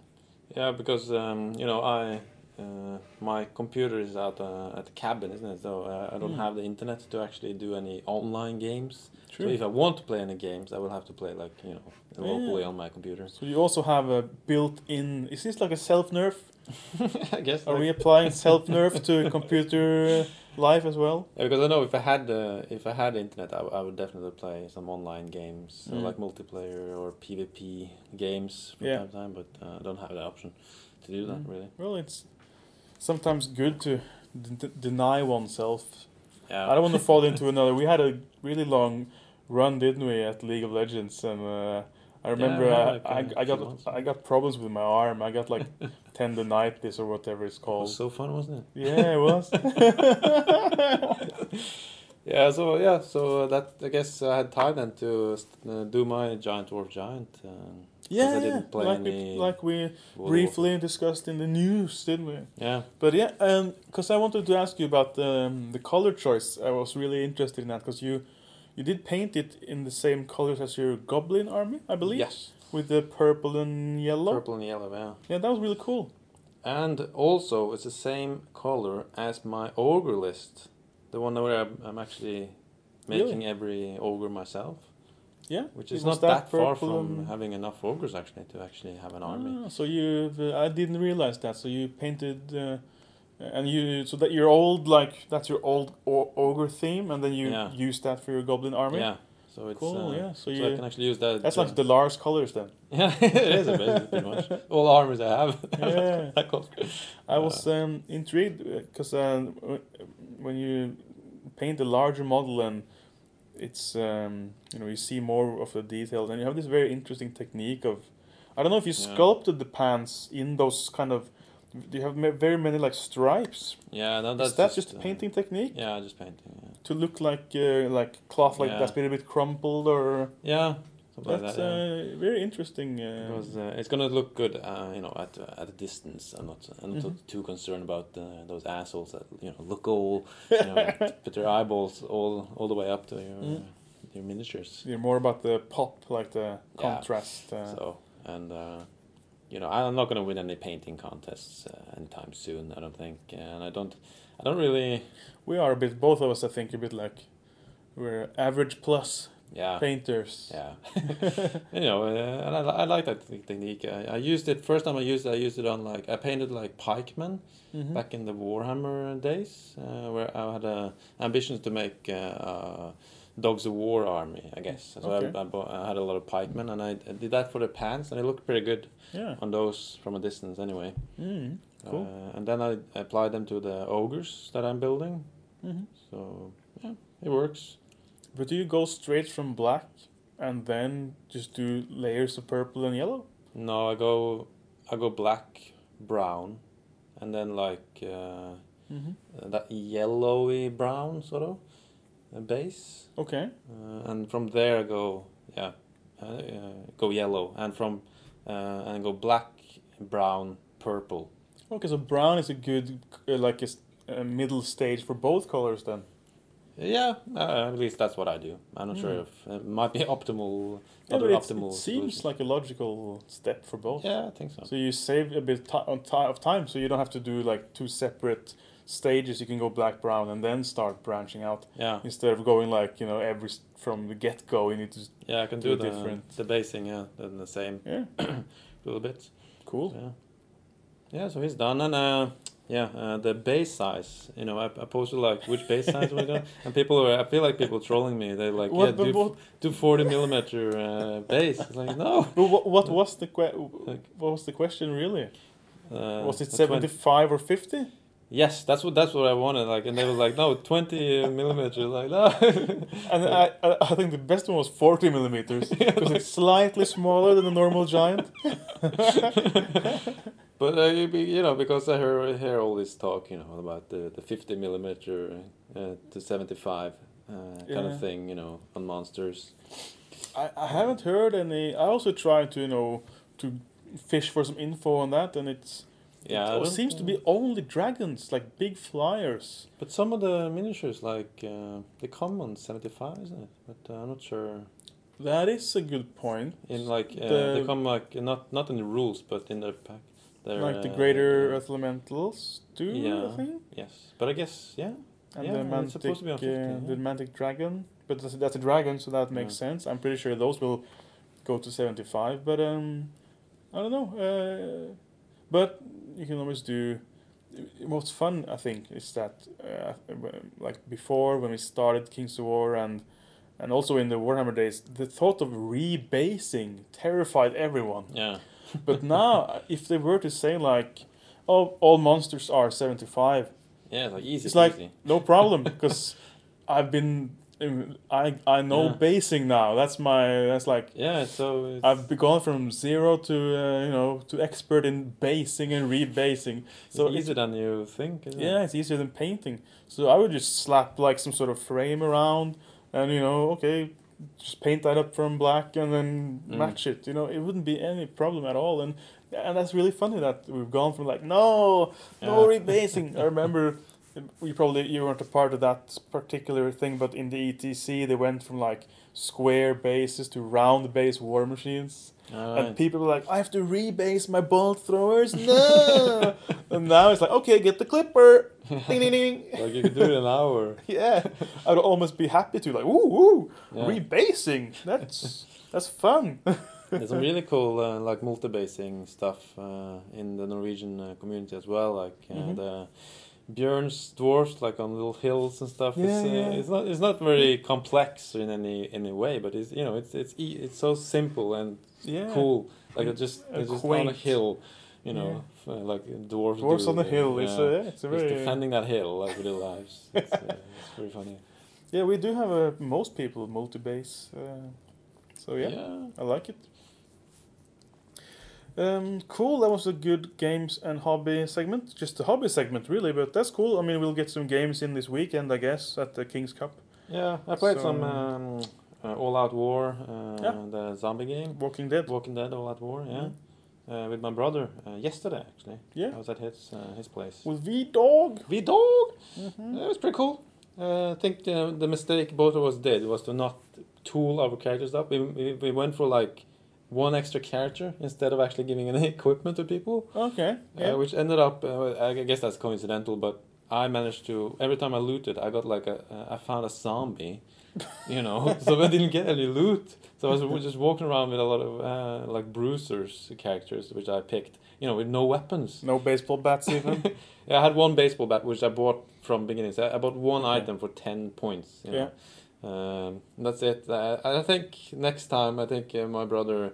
Yeah, because um, you know I uh, my computer is out uh, at the cabin, isn't it? So uh, I don't Mm. have the internet to actually do any online games. True. So if I want to play any games, I will have to play like you know locally on my computer. So you also have a built-in. Is this like a self nerf? I guess. Are like- we applying self nerf to computer life as well? Yeah, because I know if I had uh, if I had internet, I, w- I would definitely play some online games, so Mm. like multiplayer or PvP games from Yeah. time to time. But uh, I don't have the option to do that Mm. really. Well, it's sometimes good to d- deny oneself. Yeah. I don't want to fall into another. We had a really long run, didn't we, at League of Legends, and uh, I remember had uh, like, I, uh, I got months. I got problems with my arm. I got like tendonitis or whatever it's It called. was so fun, wasn't it? Yeah, it was. Yeah, so yeah, so that I guess I had time then to uh, do my Giant Dwarf Giant. Uh, yeah, I didn't play like any we, like we World briefly discussed in the news, didn't we? Yeah, But yeah, um, because I wanted to ask you about um, the color choice. I was really interested in that because you you did paint it in the same colors as your Goblin army, I believe. yes, With the purple and yellow. purple and yellow. Yeah, Yeah, that was really cool. and also it's the same color as my ogre list, the one where I'm, I'm actually Really? making every ogre myself, Yeah, which is not that, far purple from having enough ogres actually to actually have an army. Ah, so you, uh, I didn't realize that. So you painted, uh, and you so that your old like that's your old o- ogre theme, and then you Yeah. use that for your Goblin army. Yeah, so it's Cool, uh, yeah, so so, you- I can actually use that. That's uh, like the Lars colors then. yeah, it is a bit, pretty much all armies I have. Yeah. that color. I was um, intrigued because uh, when you paint a larger model and it's um, you know you see more of the details and you have this very interesting technique of I don't know if you Yeah. sculpted the pants in those kind of do you have very many like stripes Yeah, no, that's is that just, uh, painting technique Yeah, just painting. Yeah, to look like uh, like cloth like Yeah. that's been a bit crumpled or yeah that's that. Yeah. uh, very interesting uh, Because uh, it's gonna look good, uh, you know, at uh, at a distance. I'm not, I'm not Mhm. too concerned about uh, those assholes that you know look all, you know, put their eyeballs all all the way up to your Mm. your miniatures. you're more about the pop like the contrast uh, So and uh, you know, I'm not gonna win any painting contests uh, anytime soon. I don't think, and I don't, I don't really, we are a bit both of us I think a bit like we're average plus yeah. painters Yeah, you know, uh, and I, I like that te- technique. I, I used it first time I used it. I used it on like I painted like pikemen Mhm. back in the Warhammer days, uh, where I had uh, ambitions to make uh, uh, Dogs of War army. I guess so. Okay. I, I, bought, I had a lot of pikemen, and I, I did that for the pants, and it looked pretty good Yeah. on those from a distance anyway. Mm. Cool. Uh, and then I applied them to the ogres that I'm building. hmm So yeah, it works. But do you go straight from black and then just do layers of purple and yellow? No, I go I go black, brown, and then like uh, Mm-hmm. that yellowy brown sort of uh, base, Okay. uh, and from there I go yeah, uh, uh, go yellow, and from uh, and go black, brown, purple. Okay, so brown is a good, uh, like, a, a middle stage for both colors then. Yeah, uh, at least that's what I do. I'm not sure Mm. if it might be optimal. Yeah, but optimal it seems solution. like a logical step for both. Yeah, I think so. So you save a bit on of time, so you don't have to do like two separate stages. You can go black, brown, and then start branching out Yeah, instead of going like you know every from the get go. You need to. yeah, I can do do, the different- the basing. Yeah, then the same Yeah. little bit. Cool. Yeah. Yeah, so he's done, and uh, yeah, uh, the base size. You know, I, I posted like which base size we got, and people are. I feel like people trolling me. They're like, What- yeah, do, what- do forty millimeter uh, base. It's like no. But what, what was the que- Like, what was the question really? uh, Was it a 20 seventy five or fifty? Yes, that's what that's what I wanted. Like, and they were like, no, twenty millimeters. Like, no. And I, I, think the best one was 40 millimeters because it's slightly smaller than a normal giant. but uh, you you know, because I hear hear all this talk, you know, about the the fifty millimeter uh, to seventy five uh, kind Yeah. of thing, you know, on monsters. I, I haven't heard any. I also tried to, you know, to fish for some info on that, and it's Yeah, it seems to be only dragons, like big flyers. But some of the miniatures, like uh, they come on seventy five, isn't it? But uh, I'm not sure. That is a good point. In like uh, The- they come like not not in the rules, but in their pack. Their, like the uh, greater Earth Elementals do, Yeah. I think. Yes, but I guess yeah. And Yeah, the mantic, supposed to be on 50, uh, yeah. the mantic dragon, but that's, that's a dragon, so that makes Yeah. sense. I'm pretty sure those will go to seventy five, but um, I don't know. Uh, but you can always do. What's fun, I think, is that uh, like before when we started Kings of War and and also in the Warhammer days, the thought of rebasing terrified everyone. Yeah. But now, if they were to say like, "Oh, all monsters are 75," Yeah, like easy. it's like no problem because I've been I I know Yeah. basing now. That's my that's like Yeah, so I've gone from zero to uh, you know to expert in basing and rebasing. So it's easier than you think. Isn't yeah, It? it's easier than painting. So I would just slap like some sort of frame around, and you know, okay, just paint that up from black and then Mm. match it. You know, it wouldn't be any problem at all. And and that's really funny that we've gone from like no, no Yeah. rebasing. I remember. We probably you weren't a part of that particular thing, but in the ETC they went from like square bases to round base war machines. All And people were like, I have to rebase my bolt throwers. No. and now it's like, okay, get the clipper. ding, ding, ding. like you could do it in an hour. Yeah. I'd almost be happy to like, ooh, ooh, Yeah. rebasing. That's that's fun. There's some really cool uh, like multi-basing stuff uh, in the Norwegian uh, community as well. Like uh, Mhm. the Björn's dwarfs, like on little hills and stuff. it's, Yeah, uh, yeah. it's not it's not very complex in any any way, but it's you know it's it's it's so simple and yeah. cool. Like it's just Uh, it's just on a hill, you know, f- uh, like dwarves. Dwarfs do, on the uh, hill. It's, yeah. a, yeah, it's a Just very. defending that hill like with their lives. It's, uh, it's very funny. Yeah, we do have a, most people multi base. Uh, so yeah, yeah. I like it. Um, cool. That was a good games and hobby segment. Just a hobby segment, really, but that's cool. I mean, we'll get some games in this weekend, I guess, at the King's Cup. Yeah, I played So- some um, uh, All Out War, uh, Yeah. the zombie game, Walking Dead. Walking Dead All Out War. Yeah, uh, with my brother uh, yesterday actually. Mm-hmm. Yeah. I was at his uh, his place. With V Dog. V Dog. Mm-hmm. It was pretty cool. Uh, I think the, the mistake both of us did was to not tool our characters up. We, we, we went for like one extra character instead of actually giving any equipment to people. Okay. Yeah. Uh, which ended up, uh, I guess that's coincidental, but I managed to every time I looted, I got like a, uh, I found a zombie, you know, so I didn't get any loot. So I was just walking around with a lot of uh, like bruisers characters, which I picked, you know, with no weapons. no baseball bats even. Yeah, I had one baseball bat which I bought from beginning. So I bought one Okay. item for ten points. You know? Um, that's it. Uh, I think next time, I think uh, my brother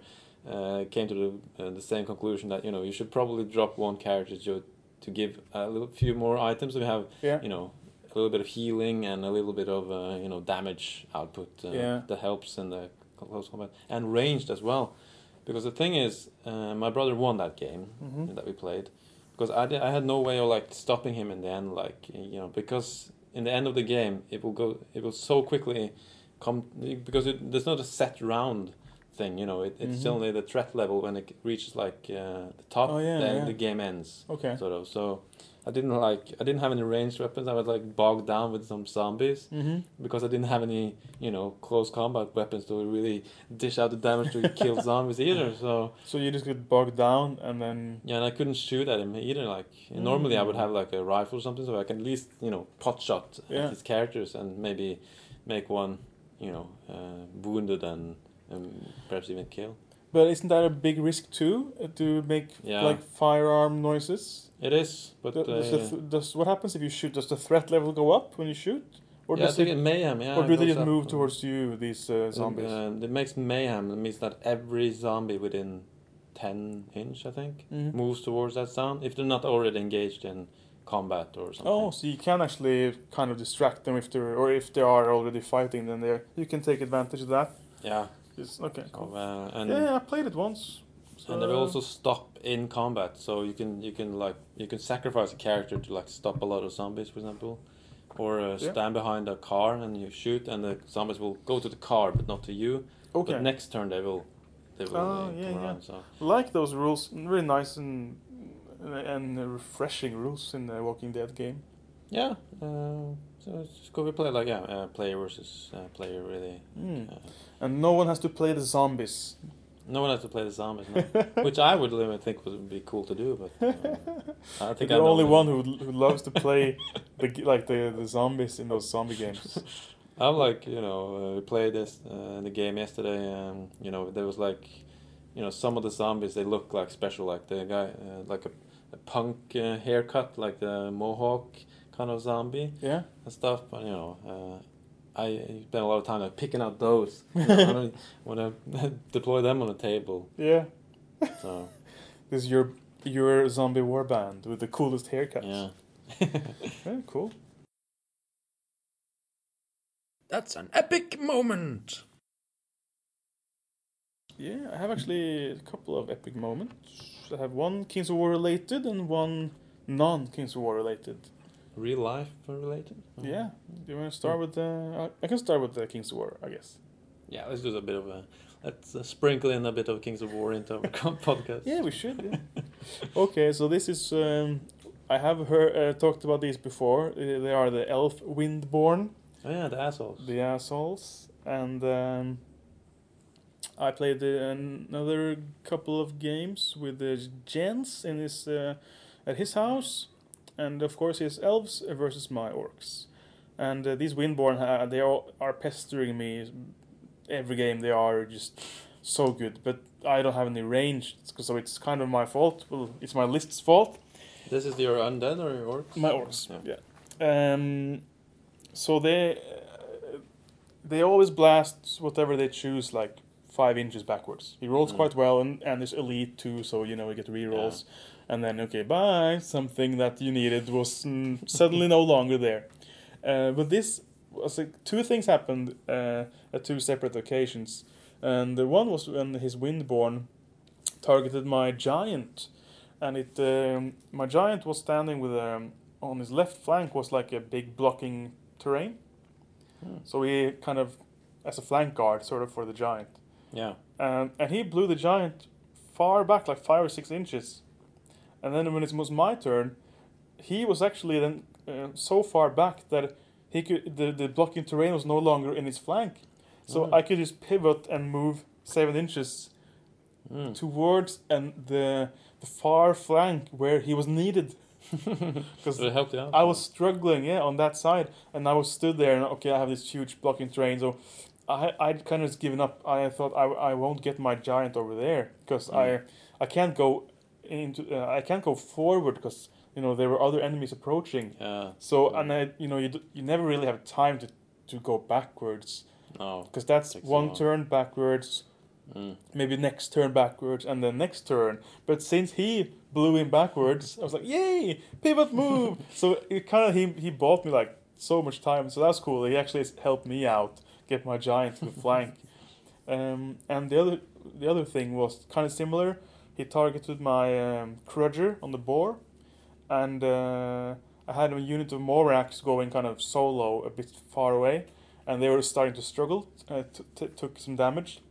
uh, came to the uh, the same conclusion that you know you should probably drop one character to to give a little few more items. We have yeah. you know a little bit of healing and a little bit of uh, you know damage output uh, Yeah. that helps in the close combat and ranged as well. Because the thing is, uh, my brother won that game hmm that we played because I, did, I had no way of like stopping him in the end like you know because in the end of the game it will go it will so quickly come because it, there's not a set round thing you know it, it's Mhm. only the threat level when it reaches like uh, the top Oh, yeah, then yeah. the game ends Okay. sort of so I didn't like I didn't have any ranged weapons I was like bogged down with some zombies hmm because I didn't have any you know close combat weapons to really dish out the damage to kill zombies either so So you just get bogged down and then. yeah, and I couldn't shoot at him either. Like normally, I would have like a rifle or something, so I can at least you know pot shot Yeah. his characters and maybe make one you know uh, wounded and, and perhaps even kill. But isn't that a big risk too? uh, To make Yeah. like firearm noises? It is, but Does, uh, the th- does what happens if you shoot? Does the threat level go up when you shoot, or yeah, does it, it mayhem. Yeah, or do they just move towards you? These uh, zombies. Uh, it makes mayhem. It means that every zombie within ten inch, I think, Mhm. moves towards that sound if they're not already engaged in combat or something. Oh, so you can actually kind of distract them if they're or if they are already fighting, then they you can take advantage of that. yeah. It's, okay, So, cool. uh, and yeah, I played it once. and they will also stop in combat, so you can you can like you can sacrifice a character to like stop a lot of zombies, for example, or uh, Yeah. stand behind a car and you shoot, and the zombies will go to the car but not to you. Okay. But next turn they will they will Oh, uh, yeah, come yeah. around. So like those rules, really nice and and refreshing rules in the Walking Dead game. yeah, uh, so it's just cool. We play like yeah, uh, player versus uh, player really. Mm. Uh, And no one has to play the zombies. no one has to play the zombies, no. which I would really think would be cool to do, but uh, I think You're I the only one who who loves to play the like the the zombies in those zombie games. I'm like, you know, uh, we played this uh, in the game yesterday, and you know, there was like, you know, some of the zombies they look like special, like the guy, uh, like a, a punk uh, haircut, like the mohawk kind of zombie Yeah. and stuff. But you know, uh, I spent a lot of time like picking out those. You know, I don't want to deploy them on the table. Yeah. So This is your your zombie war band with the coolest haircuts. yeah, Yeah, cool. That's an epic moment. Yeah, I have actually a couple of epic moments. I have one Kings of War related and one non Kings of War related. Real life related. Yeah. Do you want to start with the? I can start with the Kings of War, I guess. Yeah, let's do a bit of a. Let's uh, sprinkle in a bit of Kings of War into our podcast. Yeah, we should. Yeah. okay, so this is. Um, I have heard uh, talked about these before. Uh, they are the Elf Windborn, Oh yeah, the assholes. the assholes, and um, I played uh, another couple of games with the Jens in his uh, at his house, and of course his elves versus my orcs, and uh, these Windborn uh, they all are pestering me every game. They are just so good, but I don't have any range, so it's kind of my fault. Well, it's my list's fault. This is your undead or your orcs? My orcs, Yeah. yeah. Um, so they uh, they always blast whatever they choose like five inches backwards. He rolls Mm. quite well, and and there's elite too, so you know you get rerolls. And then okay, bye. Something that you needed was mm, suddenly no longer there. Uh, but this was like two things happened uh, at two separate occasions, and the one was when his windborn targeted my giant, and it um, my giant was standing with um, on his left flank was like a big blocking terrain. Hmm. So he kind of as a flank guard sort of for the giant. Yeah. Um, and he blew the giant far back, like five or six inches. And then when it was my turn, he was actually then uh, so far back that he could the, the blocking terrain was no longer in his flank. So Mm. I could just pivot and move seven inches Mm. towards and the the far flank where he was needed. Because So it helped out. I was struggling, yeah, on that side, and I was stood there, and okay, I have this huge blocking terrain, so I I'd kind of just given up. I thought I, I won't get my giant over there because Mm. I I can't go into uh, I can't go forward because you know there were other enemies approaching. Yeah. So Mm. and I you know you d- you never really have time to to go backwards No. because that's one turn backwards, Mm. maybe next turn backwards, and then next turn. But since he blew him backwards, I was like, "Yay, pivot move!" so it kind of he he bought me like so much time. So that's cool. He actually helped me out get my giant to the flank. Um, and the other the other thing was kind of similar. He targeted my um, Krudger on the boar, and uh, I had a unit of Morax going kind of solo a bit far away, and they were starting to struggle. Uh, took some damage,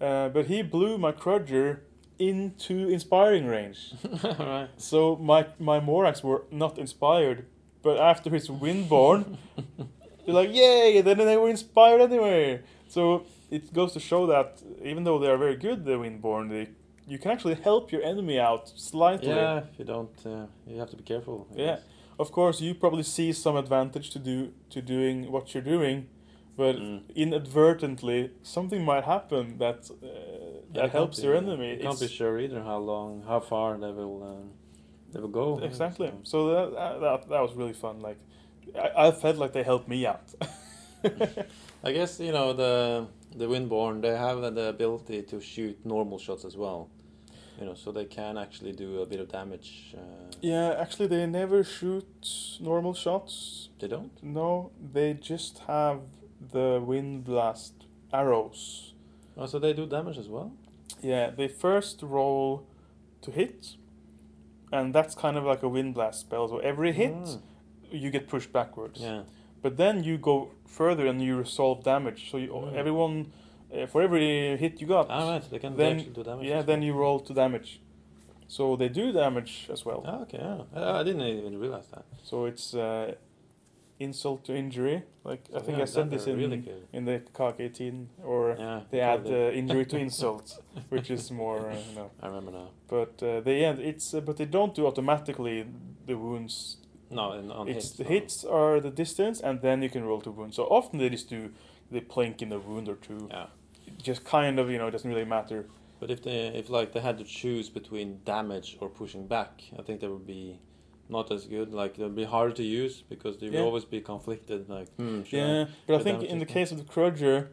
uh, but he blew my Krudger into inspiring range. right. So my my Morax were not inspired, but after his Windborn, they're like, yay! Then they were inspired anyway. So it goes to show that even though they are very good, the Windborn, they you can actually help your enemy out slightly. Yeah. If you don't, uh, you have to be careful. I Yeah. guess. Of course, you probably see some advantage to do to doing what you're doing, but Mm. inadvertently something might happen that uh, that can't helps your enemy. You can't be sure either how long, how far they will, um, they will go. Exactly. So- So that, that that that was really fun. Like, I, I felt like they helped me out. I guess you know the the Windborn. They have the ability to shoot normal shots as well. You know, so they can actually do a bit of damage. Uh, Yeah, actually, they never shoot normal shots. They don't. No, they just have the wind blast arrows. Oh, so they do damage as well. Yeah, they first roll to hit, and that's kind of like a wind blast spell. So every hit, Mm. you get pushed backwards. Yeah. But then you go further and you resolve damage. So you, Mm. everyone, uh, for every hit you got, All right. They can Then- actually do damage. yeah, then you roll to damage. So they do damage as well. Ah, okay. Yeah. I, I didn't even realize that. So it's uh, insult to injury. Like I think Yeah, I said this in really in the CoK 18, or Yeah. they add uh, injury to insult, which is more uh, you know. I remember now. But uh, they end it's uh, but they don't do automatically the wounds. No, on it's hits. the no. hits are the distance, and then you can roll to wound. So often they just do they plink in a wound or two. Yeah. Just kind of you know it doesn't really matter. But if they if like they had to choose between damage or pushing back, I think that would be not as good. Like it would be hard to use because they Yeah. always be conflicted. Like hmm, should I- Yeah, but I think in the case of the Krudger,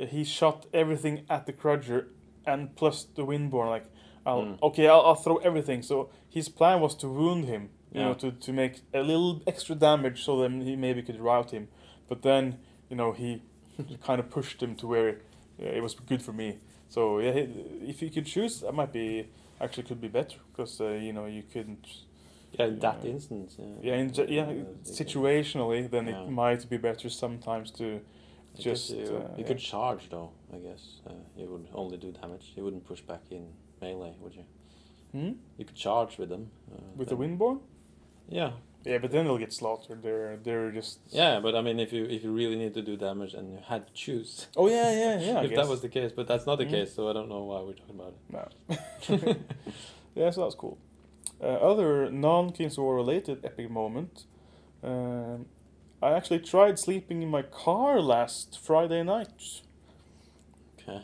uh, he shot everything at the Krudger, and plus the Windborn. Like, I'll Mm. okay, I'll, I'll throw everything. So his plan was to wound him, you Yeah. know, to to make a little extra damage, so then he maybe could rout him. But then, you know, he kind of pushed him to where it was good for me. So yeah, if you could choose, that might be actually could be better because uh, you know you couldn't. yeah, in that instance. Yeah. Yeah, in, yeah, Uh, situationally, then Yeah. it might be better sometimes to I just. you, uh, you yeah. could charge though. I guess uh, you would only do damage. You wouldn't push back in melee, would you? Hmm? You could charge with them. Uh, With the then- windborn? Yeah, Yeah, but then they'll get slaughtered. They're they're just. yeah, but I mean, if you if you really need to do damage and you had to choose, Oh yeah, yeah, yeah. I if that was the case, but that's not the Mm. case, so I don't know why we're talking about it. No. yeah, so that's cool. Uh, other non-Kings of War related epic moment. Um, I actually tried sleeping in my car last Friday night. Okay.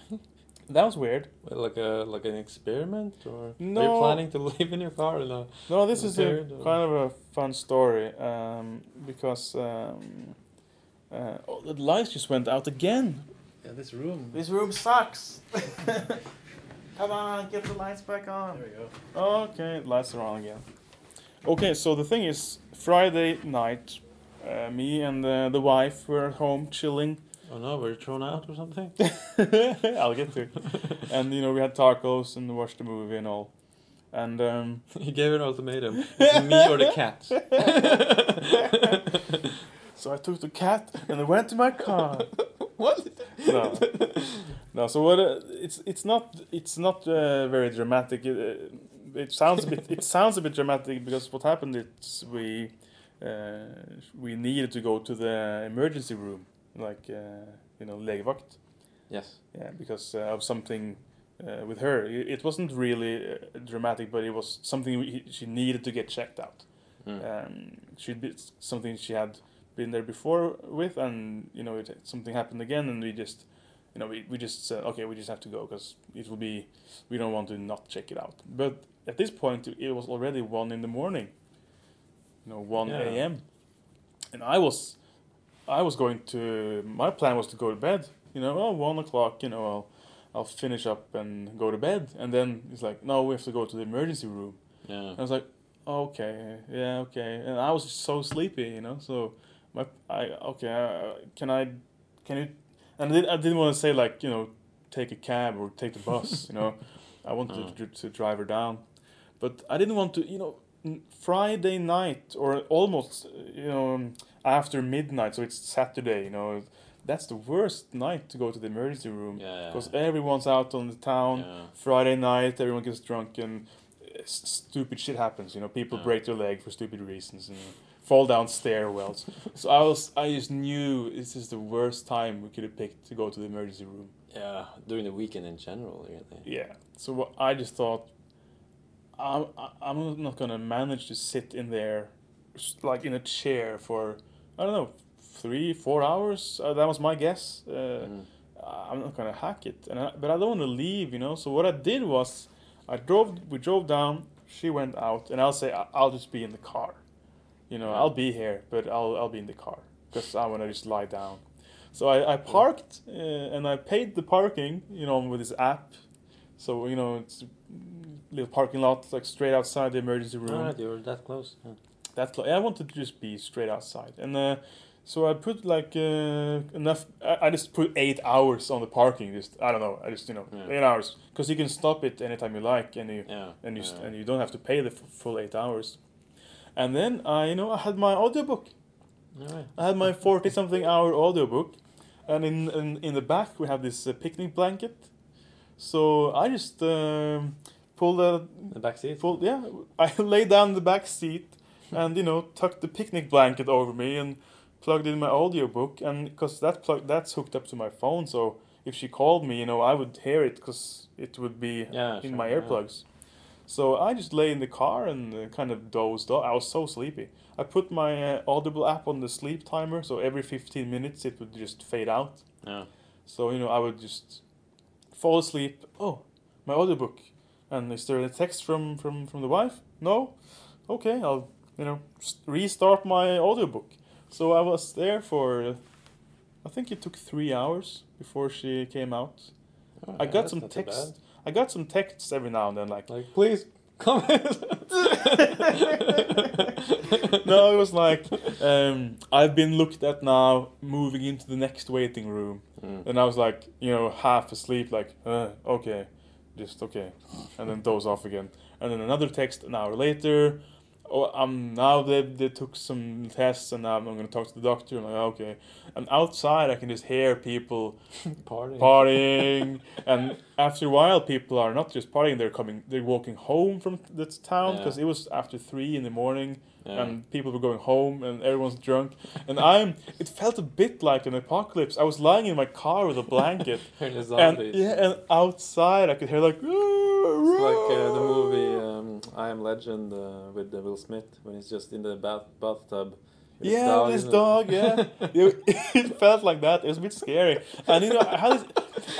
That was weird. Well, like a like an experiment, or are No. you planning to live in your car? Or no? No, this is a or- kind of a fun story um, because um, uh, oh, the lights just went out again. Yeah, this room. This room sucks. Come on, get the lights back on. There we go. Okay, lights are on again. Okay, so the thing is, Friday night, uh, me and uh, the wife were at home chilling. Oh no, we're thrown out or something. I'll get to it. And you know, we had tacos and watched the movie and all. And um, he gave an ultimatum: it's me or the cat. so I took the cat and I went to my car. what? No, no. So what? Uh, it's it's not it's not uh, very dramatic. It, uh, it sounds a bit it sounds a bit dramatic because what happened is we uh, we needed to go to the emergency room, like uh, you know legevakt. Yes. Yeah, because uh, of something uh, with her. It, wasn't really uh, dramatic, but it was something we, she needed to get checked out. Mm. Um, she'd be something she had been there before with, and you know, it, something happened again, and we just, you know, we, we just said, okay, we just have to go because it will be, we don't want to not check it out. But at this point, it was already one in the morning. You know, one Yeah. a.m. And I was, I was going to. My plan was to go to bed. You know, oh, one o'clock. You know, I'll, I'll finish up and go to bed. And then it's like, no, we have to go to the emergency room. Yeah. I was like, okay, yeah, okay, and I was so sleepy, you know. So my, I okay, uh, can I, can you? And I, did, I didn't want to say like you know, take a cab or take the bus, you know. I wanted to, to drive her down, but I didn't want to, you know, Friday night or almost, you know, um, after midnight. So it's Saturday, you know. That's the worst night to go to the emergency room Yeah. yeah. because everyone's out on the town. Yeah. Friday night, everyone gets drunk and stupid shit happens. You know, people Yeah. break their leg for stupid reasons and fall down stairwells. so I was, I just knew this is the worst time we could have picked to go to the emergency room. Yeah. During the weekend in general, really. Yeah. So what I just thought, I'm, I'm not gonna manage to sit in there, like in a chair for, I don't know, three, four hours. Uh, that was my guess. Uh, Mm. I'm not gonna hack it, and I, but I don't want to leave, you know. So what I did was, I drove. We drove down. She went out, and I'll say I'll just be in the car. You know, Yeah. I'll be here, but I'll I'll be in the car because I want to just lie down. So I, I parked uh, and I paid the parking, you know, with this app. So you know, it's a little parking lot like straight outside the emergency room. Alright, you're that close. Yeah. That clo- yeah, I wanted to just be straight outside, and uh, so I put like uh, enough. I, I just put eight hours on the parking. Just I don't know. I just you know Yeah. eight hours because you can stop it anytime you like, and you Yeah. and you yeah. and you don't have to pay the f- full eight hours. And then I you know I had my audiobook. Alright. I had my forty something hour audiobook, and in, in in the back we have this uh, picnic blanket. So I just um, pulled a The back seat. Full, yeah, I lay down the back seat and you know tucked the picnic blanket over me and plugged in my audiobook and because that plug that's hooked up to my phone so if she called me you know I would hear it because it would be Yeah, in sure, my yeah. earplugs so I just lay in the car and uh, kind of dozed off I was so sleepy I put my uh, audible app on the sleep timer so every 15 minutes it would just fade out Yeah. so you know, I would just fall asleep. Oh, my audiobook. And is there a text from from from the wife? No. Okay, I'll you know restart my audiobook. So I was there for. I think it took three hours before she came out. Oh, I yeah, got some not too text. I got some texts every now and then, like Like, please come no, it was like um, I've been looked at now, moving into the next waiting room, Mm. and I was like, you know, half asleep, like, uh, okay, just okay, and then doze off again, and then another text an hour later. Oh, um, now they they took some tests, and now I'm gonna talk to the doctor. I'm like, okay, and outside I can just hear people Party. partying, and after a while, people are not just partying; they're coming, they're walking home from the town Yeah. because it was after three in the morning Yeah. and people were going home and everyone's drunk. And i'm it felt a bit like an apocalypse. I was lying in my car with a blanket. And yeah and outside i could hear like It's like uh, the movie um, I Am Legend uh, with uh, Will Smith when he's just in the bath bathtub. his yeah dog, with his dog yeah. It, felt like that. It was a bit scary. And you know i had this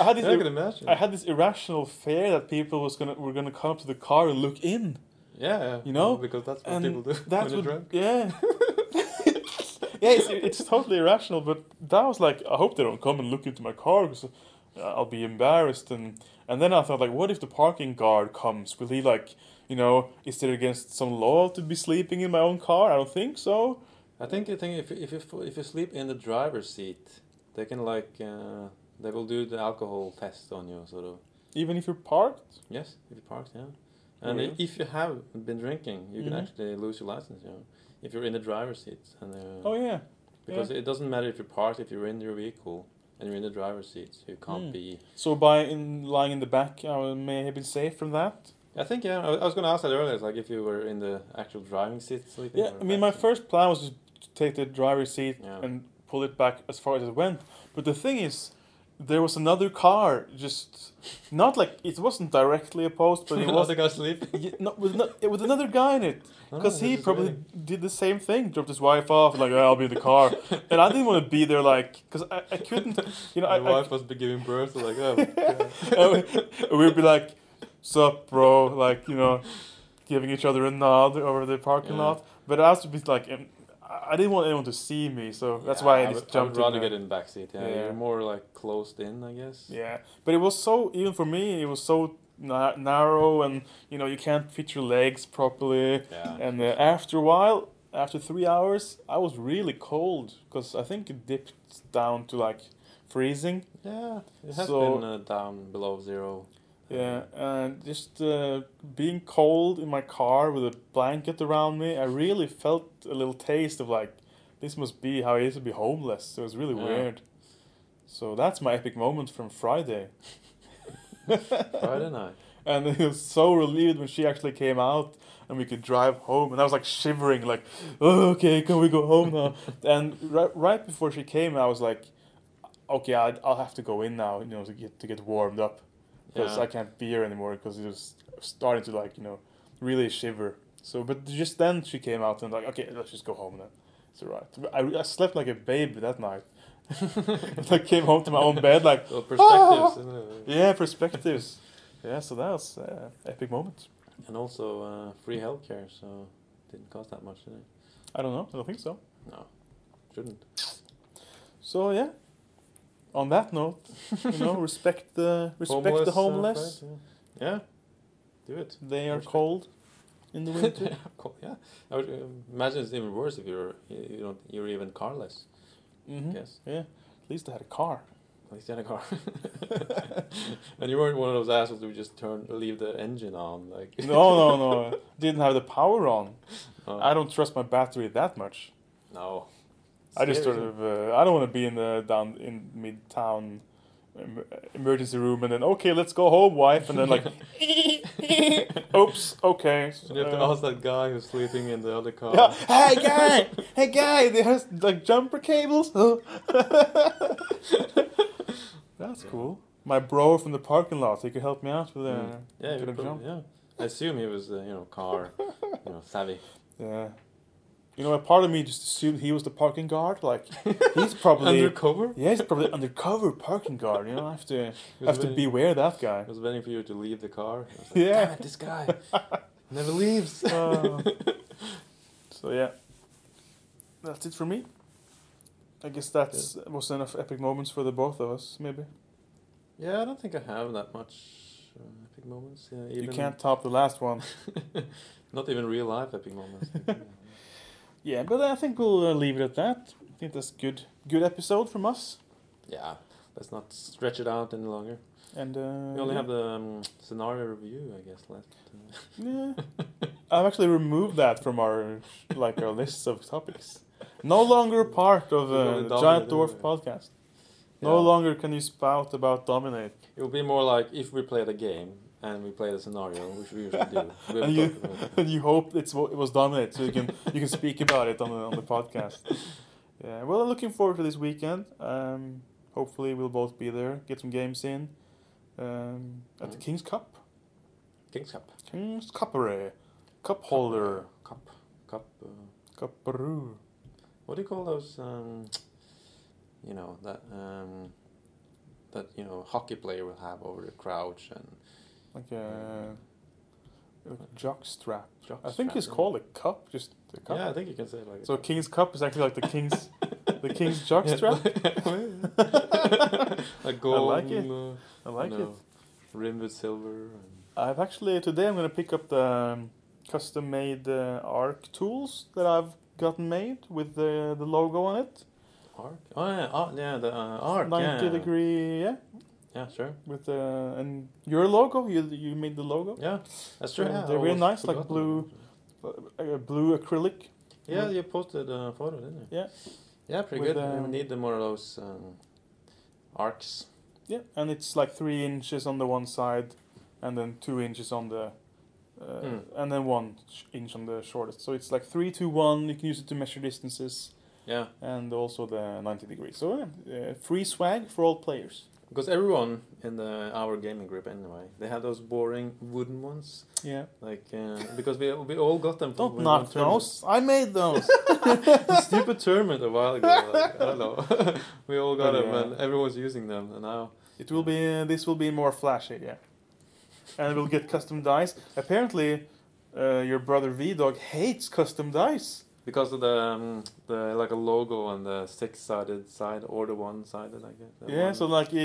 i had this I. I had this irrational fear that people was gonna were gonna come up to the car and look in, yeah, you know, because that's what and people do that's when what, drunk. yeah, yeah. It's, it's totally irrational, but that was like, I hope they don't come and look into my car because I'll be embarrassed. And and then I thought, like, what if the parking guard comes? Will he like, you know, is it against some law to be sleeping in my own car? I don't think so. I think I think if if you if you sleep in the driver's seat, they can like uh, they will do the alcohol test on you, sort of. Even if you're parked. Yes, if you parked, yeah. And Really? i if you have been drinking, you Mhm. can actually lose your license, you know, if you're in the driver's seat. And uh, Oh yeah. because it doesn't matter if you're parked, if you're in your vehicle and you're in the driver's seat, you can't Mm. be. So by in lying in the back, I may have been safe from that. I think yeah. I, was gonna ask that earlier. It's like if you were in the actual driving seat sleeping. Yeah, I mean, my seat. first plan was to take the driver's seat Yeah. and pull it back as far as it went. But the thing is, there was another car just not like it wasn't directly opposed, but it was Another guy sleeping. yeah, no, with, no, with another guy in it. Because Oh, he probably really- did the same thing, dropped his wife off, like, "Oh, I'll be in the car. and I didn't want to be there, like, because I, I couldn't, you know, My I, wife must be giving birth. So like, oh, and we'd be like, "Sup, bro?" Like you know, giving each other a nod over the parking Yeah. lot. But I was to be like, I I didn't want anyone to see me, so that's why I, I just would, I jumped would rather in. get in the back seat. Yeah, Yeah. you're more like closed in, I guess. Yeah, but it was so even for me, it was so na- narrow, and you know, you can't fit your legs properly. Yeah. And uh, after a while, after three hours, I was really cold because I think it dipped down to like freezing. Yeah, it has So- been uh, down below zero. Yeah, and just uh, being cold in my car with a blanket around me, I really felt a little taste of like, this must be how it is to be homeless. It was really Yeah. weird. So that's my epic moment from Friday. Friday night. And I was so relieved when she actually came out and we could drive home. And I was like shivering, like, oh, okay, can we go home now? and right, right before she came, I was like, okay, I'd, I'll have to go in now, you know, to get to get warmed up because Yeah. I can't be here anymore because it was starting to like you know really shiver. So, but just then she came out and like, okay, let's just go home then. It's alright. I, I slept like a baby that night. I came home to my own bed like, Well, perspectives. isn't yeah, perspectives. Yeah, so that was uh, epic moment. And also uh, free healthcare, so didn't cost that much, did it? I don't know. I don't think so. No, shouldn't. So yeah. On that note, you know, respect the respect the uh, homeless. Fred, Yeah, do it. They are Perfect. cold in the winter. Cool, yeah. I would um, imagine it's even worse if you're you you don't you're even carless. mm-hmm. Yes, Yeah. At least I had a car. at least you had a car. and you weren't one of those assholes who just turn leave the engine on like. No, no, no. Didn't have the power on. Oh, I don't trust my battery that much. no. I just sort of. Uh, I don't want to be in the down in midtown emergency room and then okay, let's go home, wife, and then like, oops, okay. And you have to uh, ask that guy who's sleeping in the other car. yeah, hey guy, hey guy, there's like jumper cables. That's cool. My bro from the parking lot, he could help me out with uh, Mm. Yeah, with you a probably- jump. yeah. I assume he was, uh, you know, car, you know, savvy. Yeah. You know, a part of me just assumed he was the parking guard. Like, he's probably Undercover. yeah, he's probably undercover parking guard. You know, I have to He have was to beware that guy. I was waiting for you to leave the car. Like, Yeah. Damn it, this guy never leaves. Uh, so yeah, that's it for me. I guess that's was enough epic moments for the both of us. Maybe yeah, I don't think I have that much uh, epic moments. Yeah, even you can't top the last one. Not even real life epic moments. Yeah. But I think we'll uh, leave it at that. I think that's good. Good episode from us. yeah, let's not stretch it out any longer. And uh, We only yeah. have the um, scenario review, I guess, left. Yeah. I've actually removed that from our like our lists of topics. No longer part of uh, the Giant Dwarf anyway. podcast. No Yeah. longer can you spout about dominate. It would be more like if we play the game and we play the scenario, which we usually do. We And you talk about it. and you hope it's what it was dominate, so you can you can speak about it on the on the podcast. Yeah, well, I'm looking forward to this weekend. Um, hopefully, we'll both be there, get some games in. Um, at the Mm. King's Cup, King's Cup. King's Cuppery, cup holder, Cup. Cup. Uh, cupperoo. what do you call those? Um, you know that um, that you know hockey player will have over the crouch and like a, like a jock strap. jock I think strap, it's yeah. called a cup, just the cup. Yeah, I think you can say it like that. So King's Cup is actually like the King's the King's jock strap. a gold. I like it. Uh, I like you it. rimmed with silver. And I've actually today I'm gonna pick up the um, custom made uh, arc tools that I've gotten made with the the logo on it. arc. Oh yeah, oh, yeah, the uh, arc. Ninety yeah. degree, yeah. Yeah, sure. With the and your logo, you you made the logo. Yeah, that's true. Yeah, they're really nice, like blue- about. Uh, blue acrylic. Yeah, you posted a photo, didn't you? Yeah. Yeah, pretty With, good. um, we need the more of those um, arcs. Yeah, and it's like three inches on the one side, and then two inches on the, uh, Mm. and then one inch on the shortest. So it's like three to one. You can use it to measure distances, Yeah, and also the ninety degrees. So yeah, uh, free swag for all players. Because everyone in the our gaming group anyway, they have those boring wooden ones. Yeah. Like uh, because we we all got them. from Don't knock those. I made those. Stupid tournament a while ago. Like, I don't know. we all got But, them yeah. and everyone's using them, and now It will be. Uh, this will be more flashy. Yeah. And we'll get custom dice. Apparently, uh, your brother V Dog hates custom dice. Because of the um, the like a logo on the six-sided side or the one-sided, I guess. Yeah, one- so like he,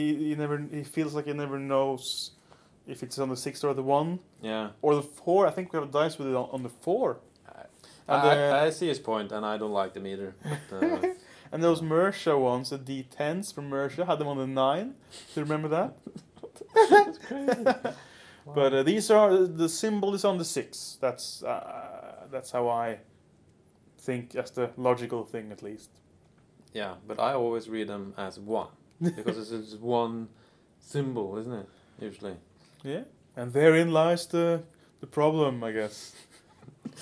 he, he never he feels like he never knows if it's on the six or the one yeah. or the four. I think we have a dice with it on, on the four. I, And, I, I see his point, and I don't like them either. But, uh, And those Mersha ones, the D10s from Mersha, had them on the nine. Do you remember that? that's crazy. But uh, these are the symbol is on the six. That's uh, that's how I think as the logical thing at least. Yeah, but I always read them as one because it's just one symbol, isn't it? Usually. Yeah, and therein lies the the problem, I guess.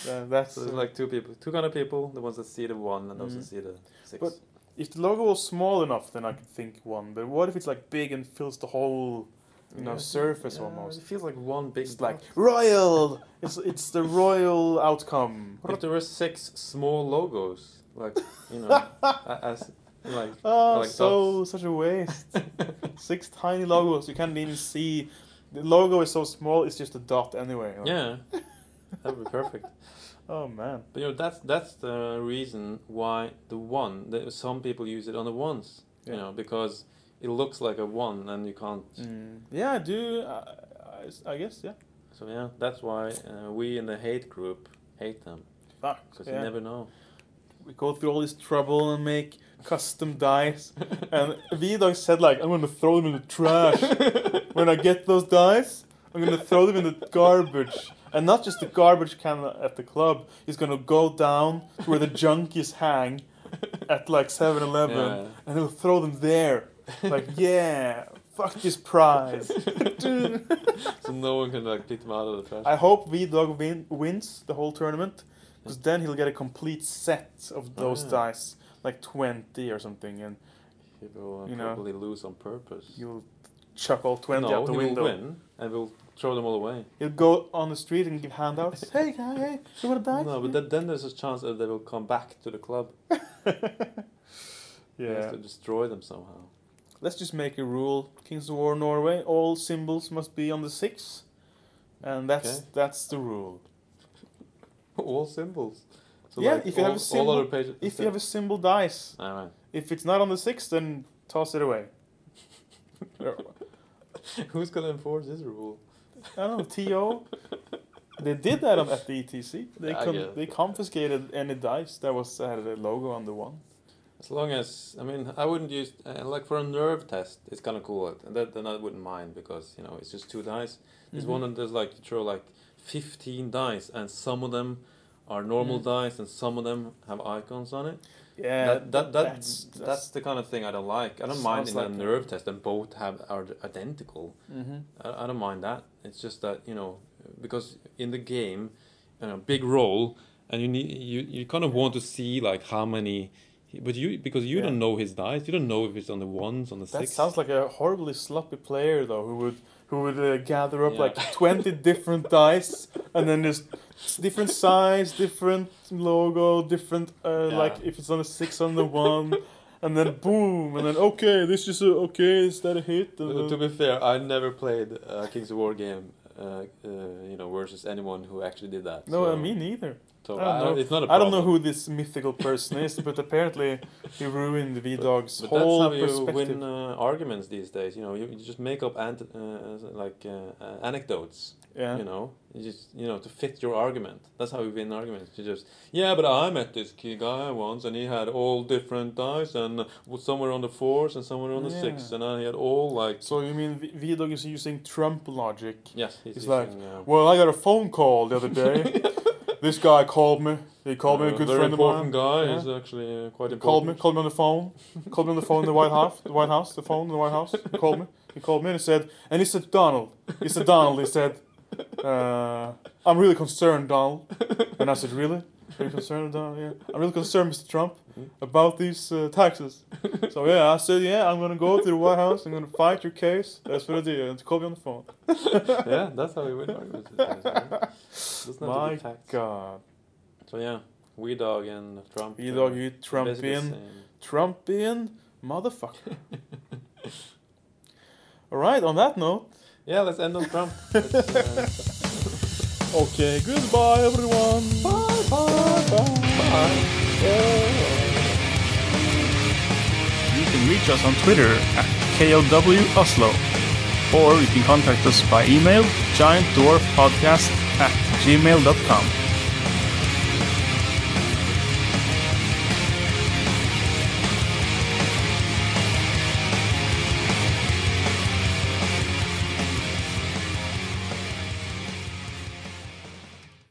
Uh, that's So uh, like two people, two kind of people: the ones that see the one and those that Mhm. see the six. But- if the logo was small enough, then I could think one. But what if it's like big and fills the whole, you know, surface yeah, almost? It feels like one big. It's like royal. It's it's the royal outcome. What if there were six small logos, like you know, as like Oh, like so such a waste. Six tiny logos. You can't even see. The logo is so small. It's just a dot anyway. Like, yeah, that would be perfect. Oh man. But you know, that's that's the reason why the one. That some people use it on the ones. Yeah. You know, because it looks like a one, and you can't. Mm. Yeah, I do. I, I guess, yeah. So yeah, that's why uh, we in the hate group hate them Fuck. because yeah. you never know. we go through all this trouble and make custom dice. and V-Dog said like, I'm gonna throw them in the trash. when I get those dice, I'm gonna throw them in the garbage. And not just the garbage can at the club. He's gonna go down to where the junkies hang at like 7-Eleven, Yeah. and he'll throw them there. Like, yeah, fuck this prize. So no one can like pick them out of the trash. I hope V-Dog win, wins the whole tournament, because then he'll get a complete set of those yeah. dice, like 20 or something, and He will You know. probably lose on purpose. you'll chuck all 20 no, out the he window. will win and we'll throw them all away. He'll go on the street and give handouts. hey, guy, hey, you want a dice? No, but then, then there's a chance that they will come back to the club. He has yeah. to destroy them somehow. Let's just make a rule. Kings of War Norway, all symbols must be on the six. And that's Okay. that's the rule. all symbols. So Yeah, like if you all, have a symbol- all other pages. If you have a symbol dice, Alright. if it's not on the six, then toss it away. Who's gonna enforce this rule? I don't know, TO. They did that on, at the ETC. They I con- they confiscated any dice that was had a logo on the one. As long as I mean, I wouldn't use uh, like for a nerve test. It's kind of cool. And that then I wouldn't mind because you know it's just two dice. There's Mhm. one and there's like you throw like fifteen dice, and some of them are normal Mhm. dice, and some of them have icons on it. Yeah, that, that, that that's- that's, that's- the kind of thing I don't like. I don't mind in like a nerve test and both have are identical. Mhm. I, I don't mind that. It's just that you know because in the game, you know, big roll, and you need you you kind of want to see like how many. But you because you Yeah. don't know his dice, you don't know if it's on the ones on the six. That sounds like a horribly sloppy player though, who would who would uh, gather up Yeah. like twenty different dice and then just different size, different logo, different uh, Yeah. like if it's on a six on the one, and then boom, and then okay, this is a okay, is that a hit? Uh, to be fair, I never played a Kings of War game, uh, uh, you know, versus anyone who actually did that. no, so, uh, me neither. So I don't know. it's not a I don't know who this mythical person is, but apparently he ruined V Dog's But that's whole how you win uh, arguments these days. You know, you, you just make up ant- uh, like uh, uh, anecdotes. yeah. You know, you just you know to fit your argument. That's how you win arguments. You just yeah, but I met this key guy once, and he had all different dice, and was somewhere on the fours and somewhere on the six, Yeah. and I had all like So you mean V- Dog is using Trump logic? yes, he's, It's using, like, uh, Well, I got a phone call the other day. this guy called me. He called me a uh, good very friend of important mine. guy. Yeah. He's actually uh, quite He important. called me, called me on the phone. called me on the phone in the White House. The White House, the phone in the White House. He called me. He called me and he said, and he said, Donald. He said, Donald. He said, uh, I'm really concerned, Donald. And I said, really? Are you concerned, Donald? Yeah. I'm really concerned, Mr. Trump, about these uh, taxes. So yeah, I said, yeah, I'm gonna go to the White House. I'm gonna fight your case. That's what I did. And he called me on the phone. yeah, that's how we win arguments. right? Doesn't have to My. God. So yeah, V Dog and Trump. V uh, Dog, you basically the Trumpian, same. Trumpian motherfucker. All right. On that note. Yeah, let's end on Trump. Okay, goodbye everyone. Bye bye bye. bye. You can reach us on Twitter at KLW Oslo, or you can contact us by email giantdwarfpodcast at gmail.com.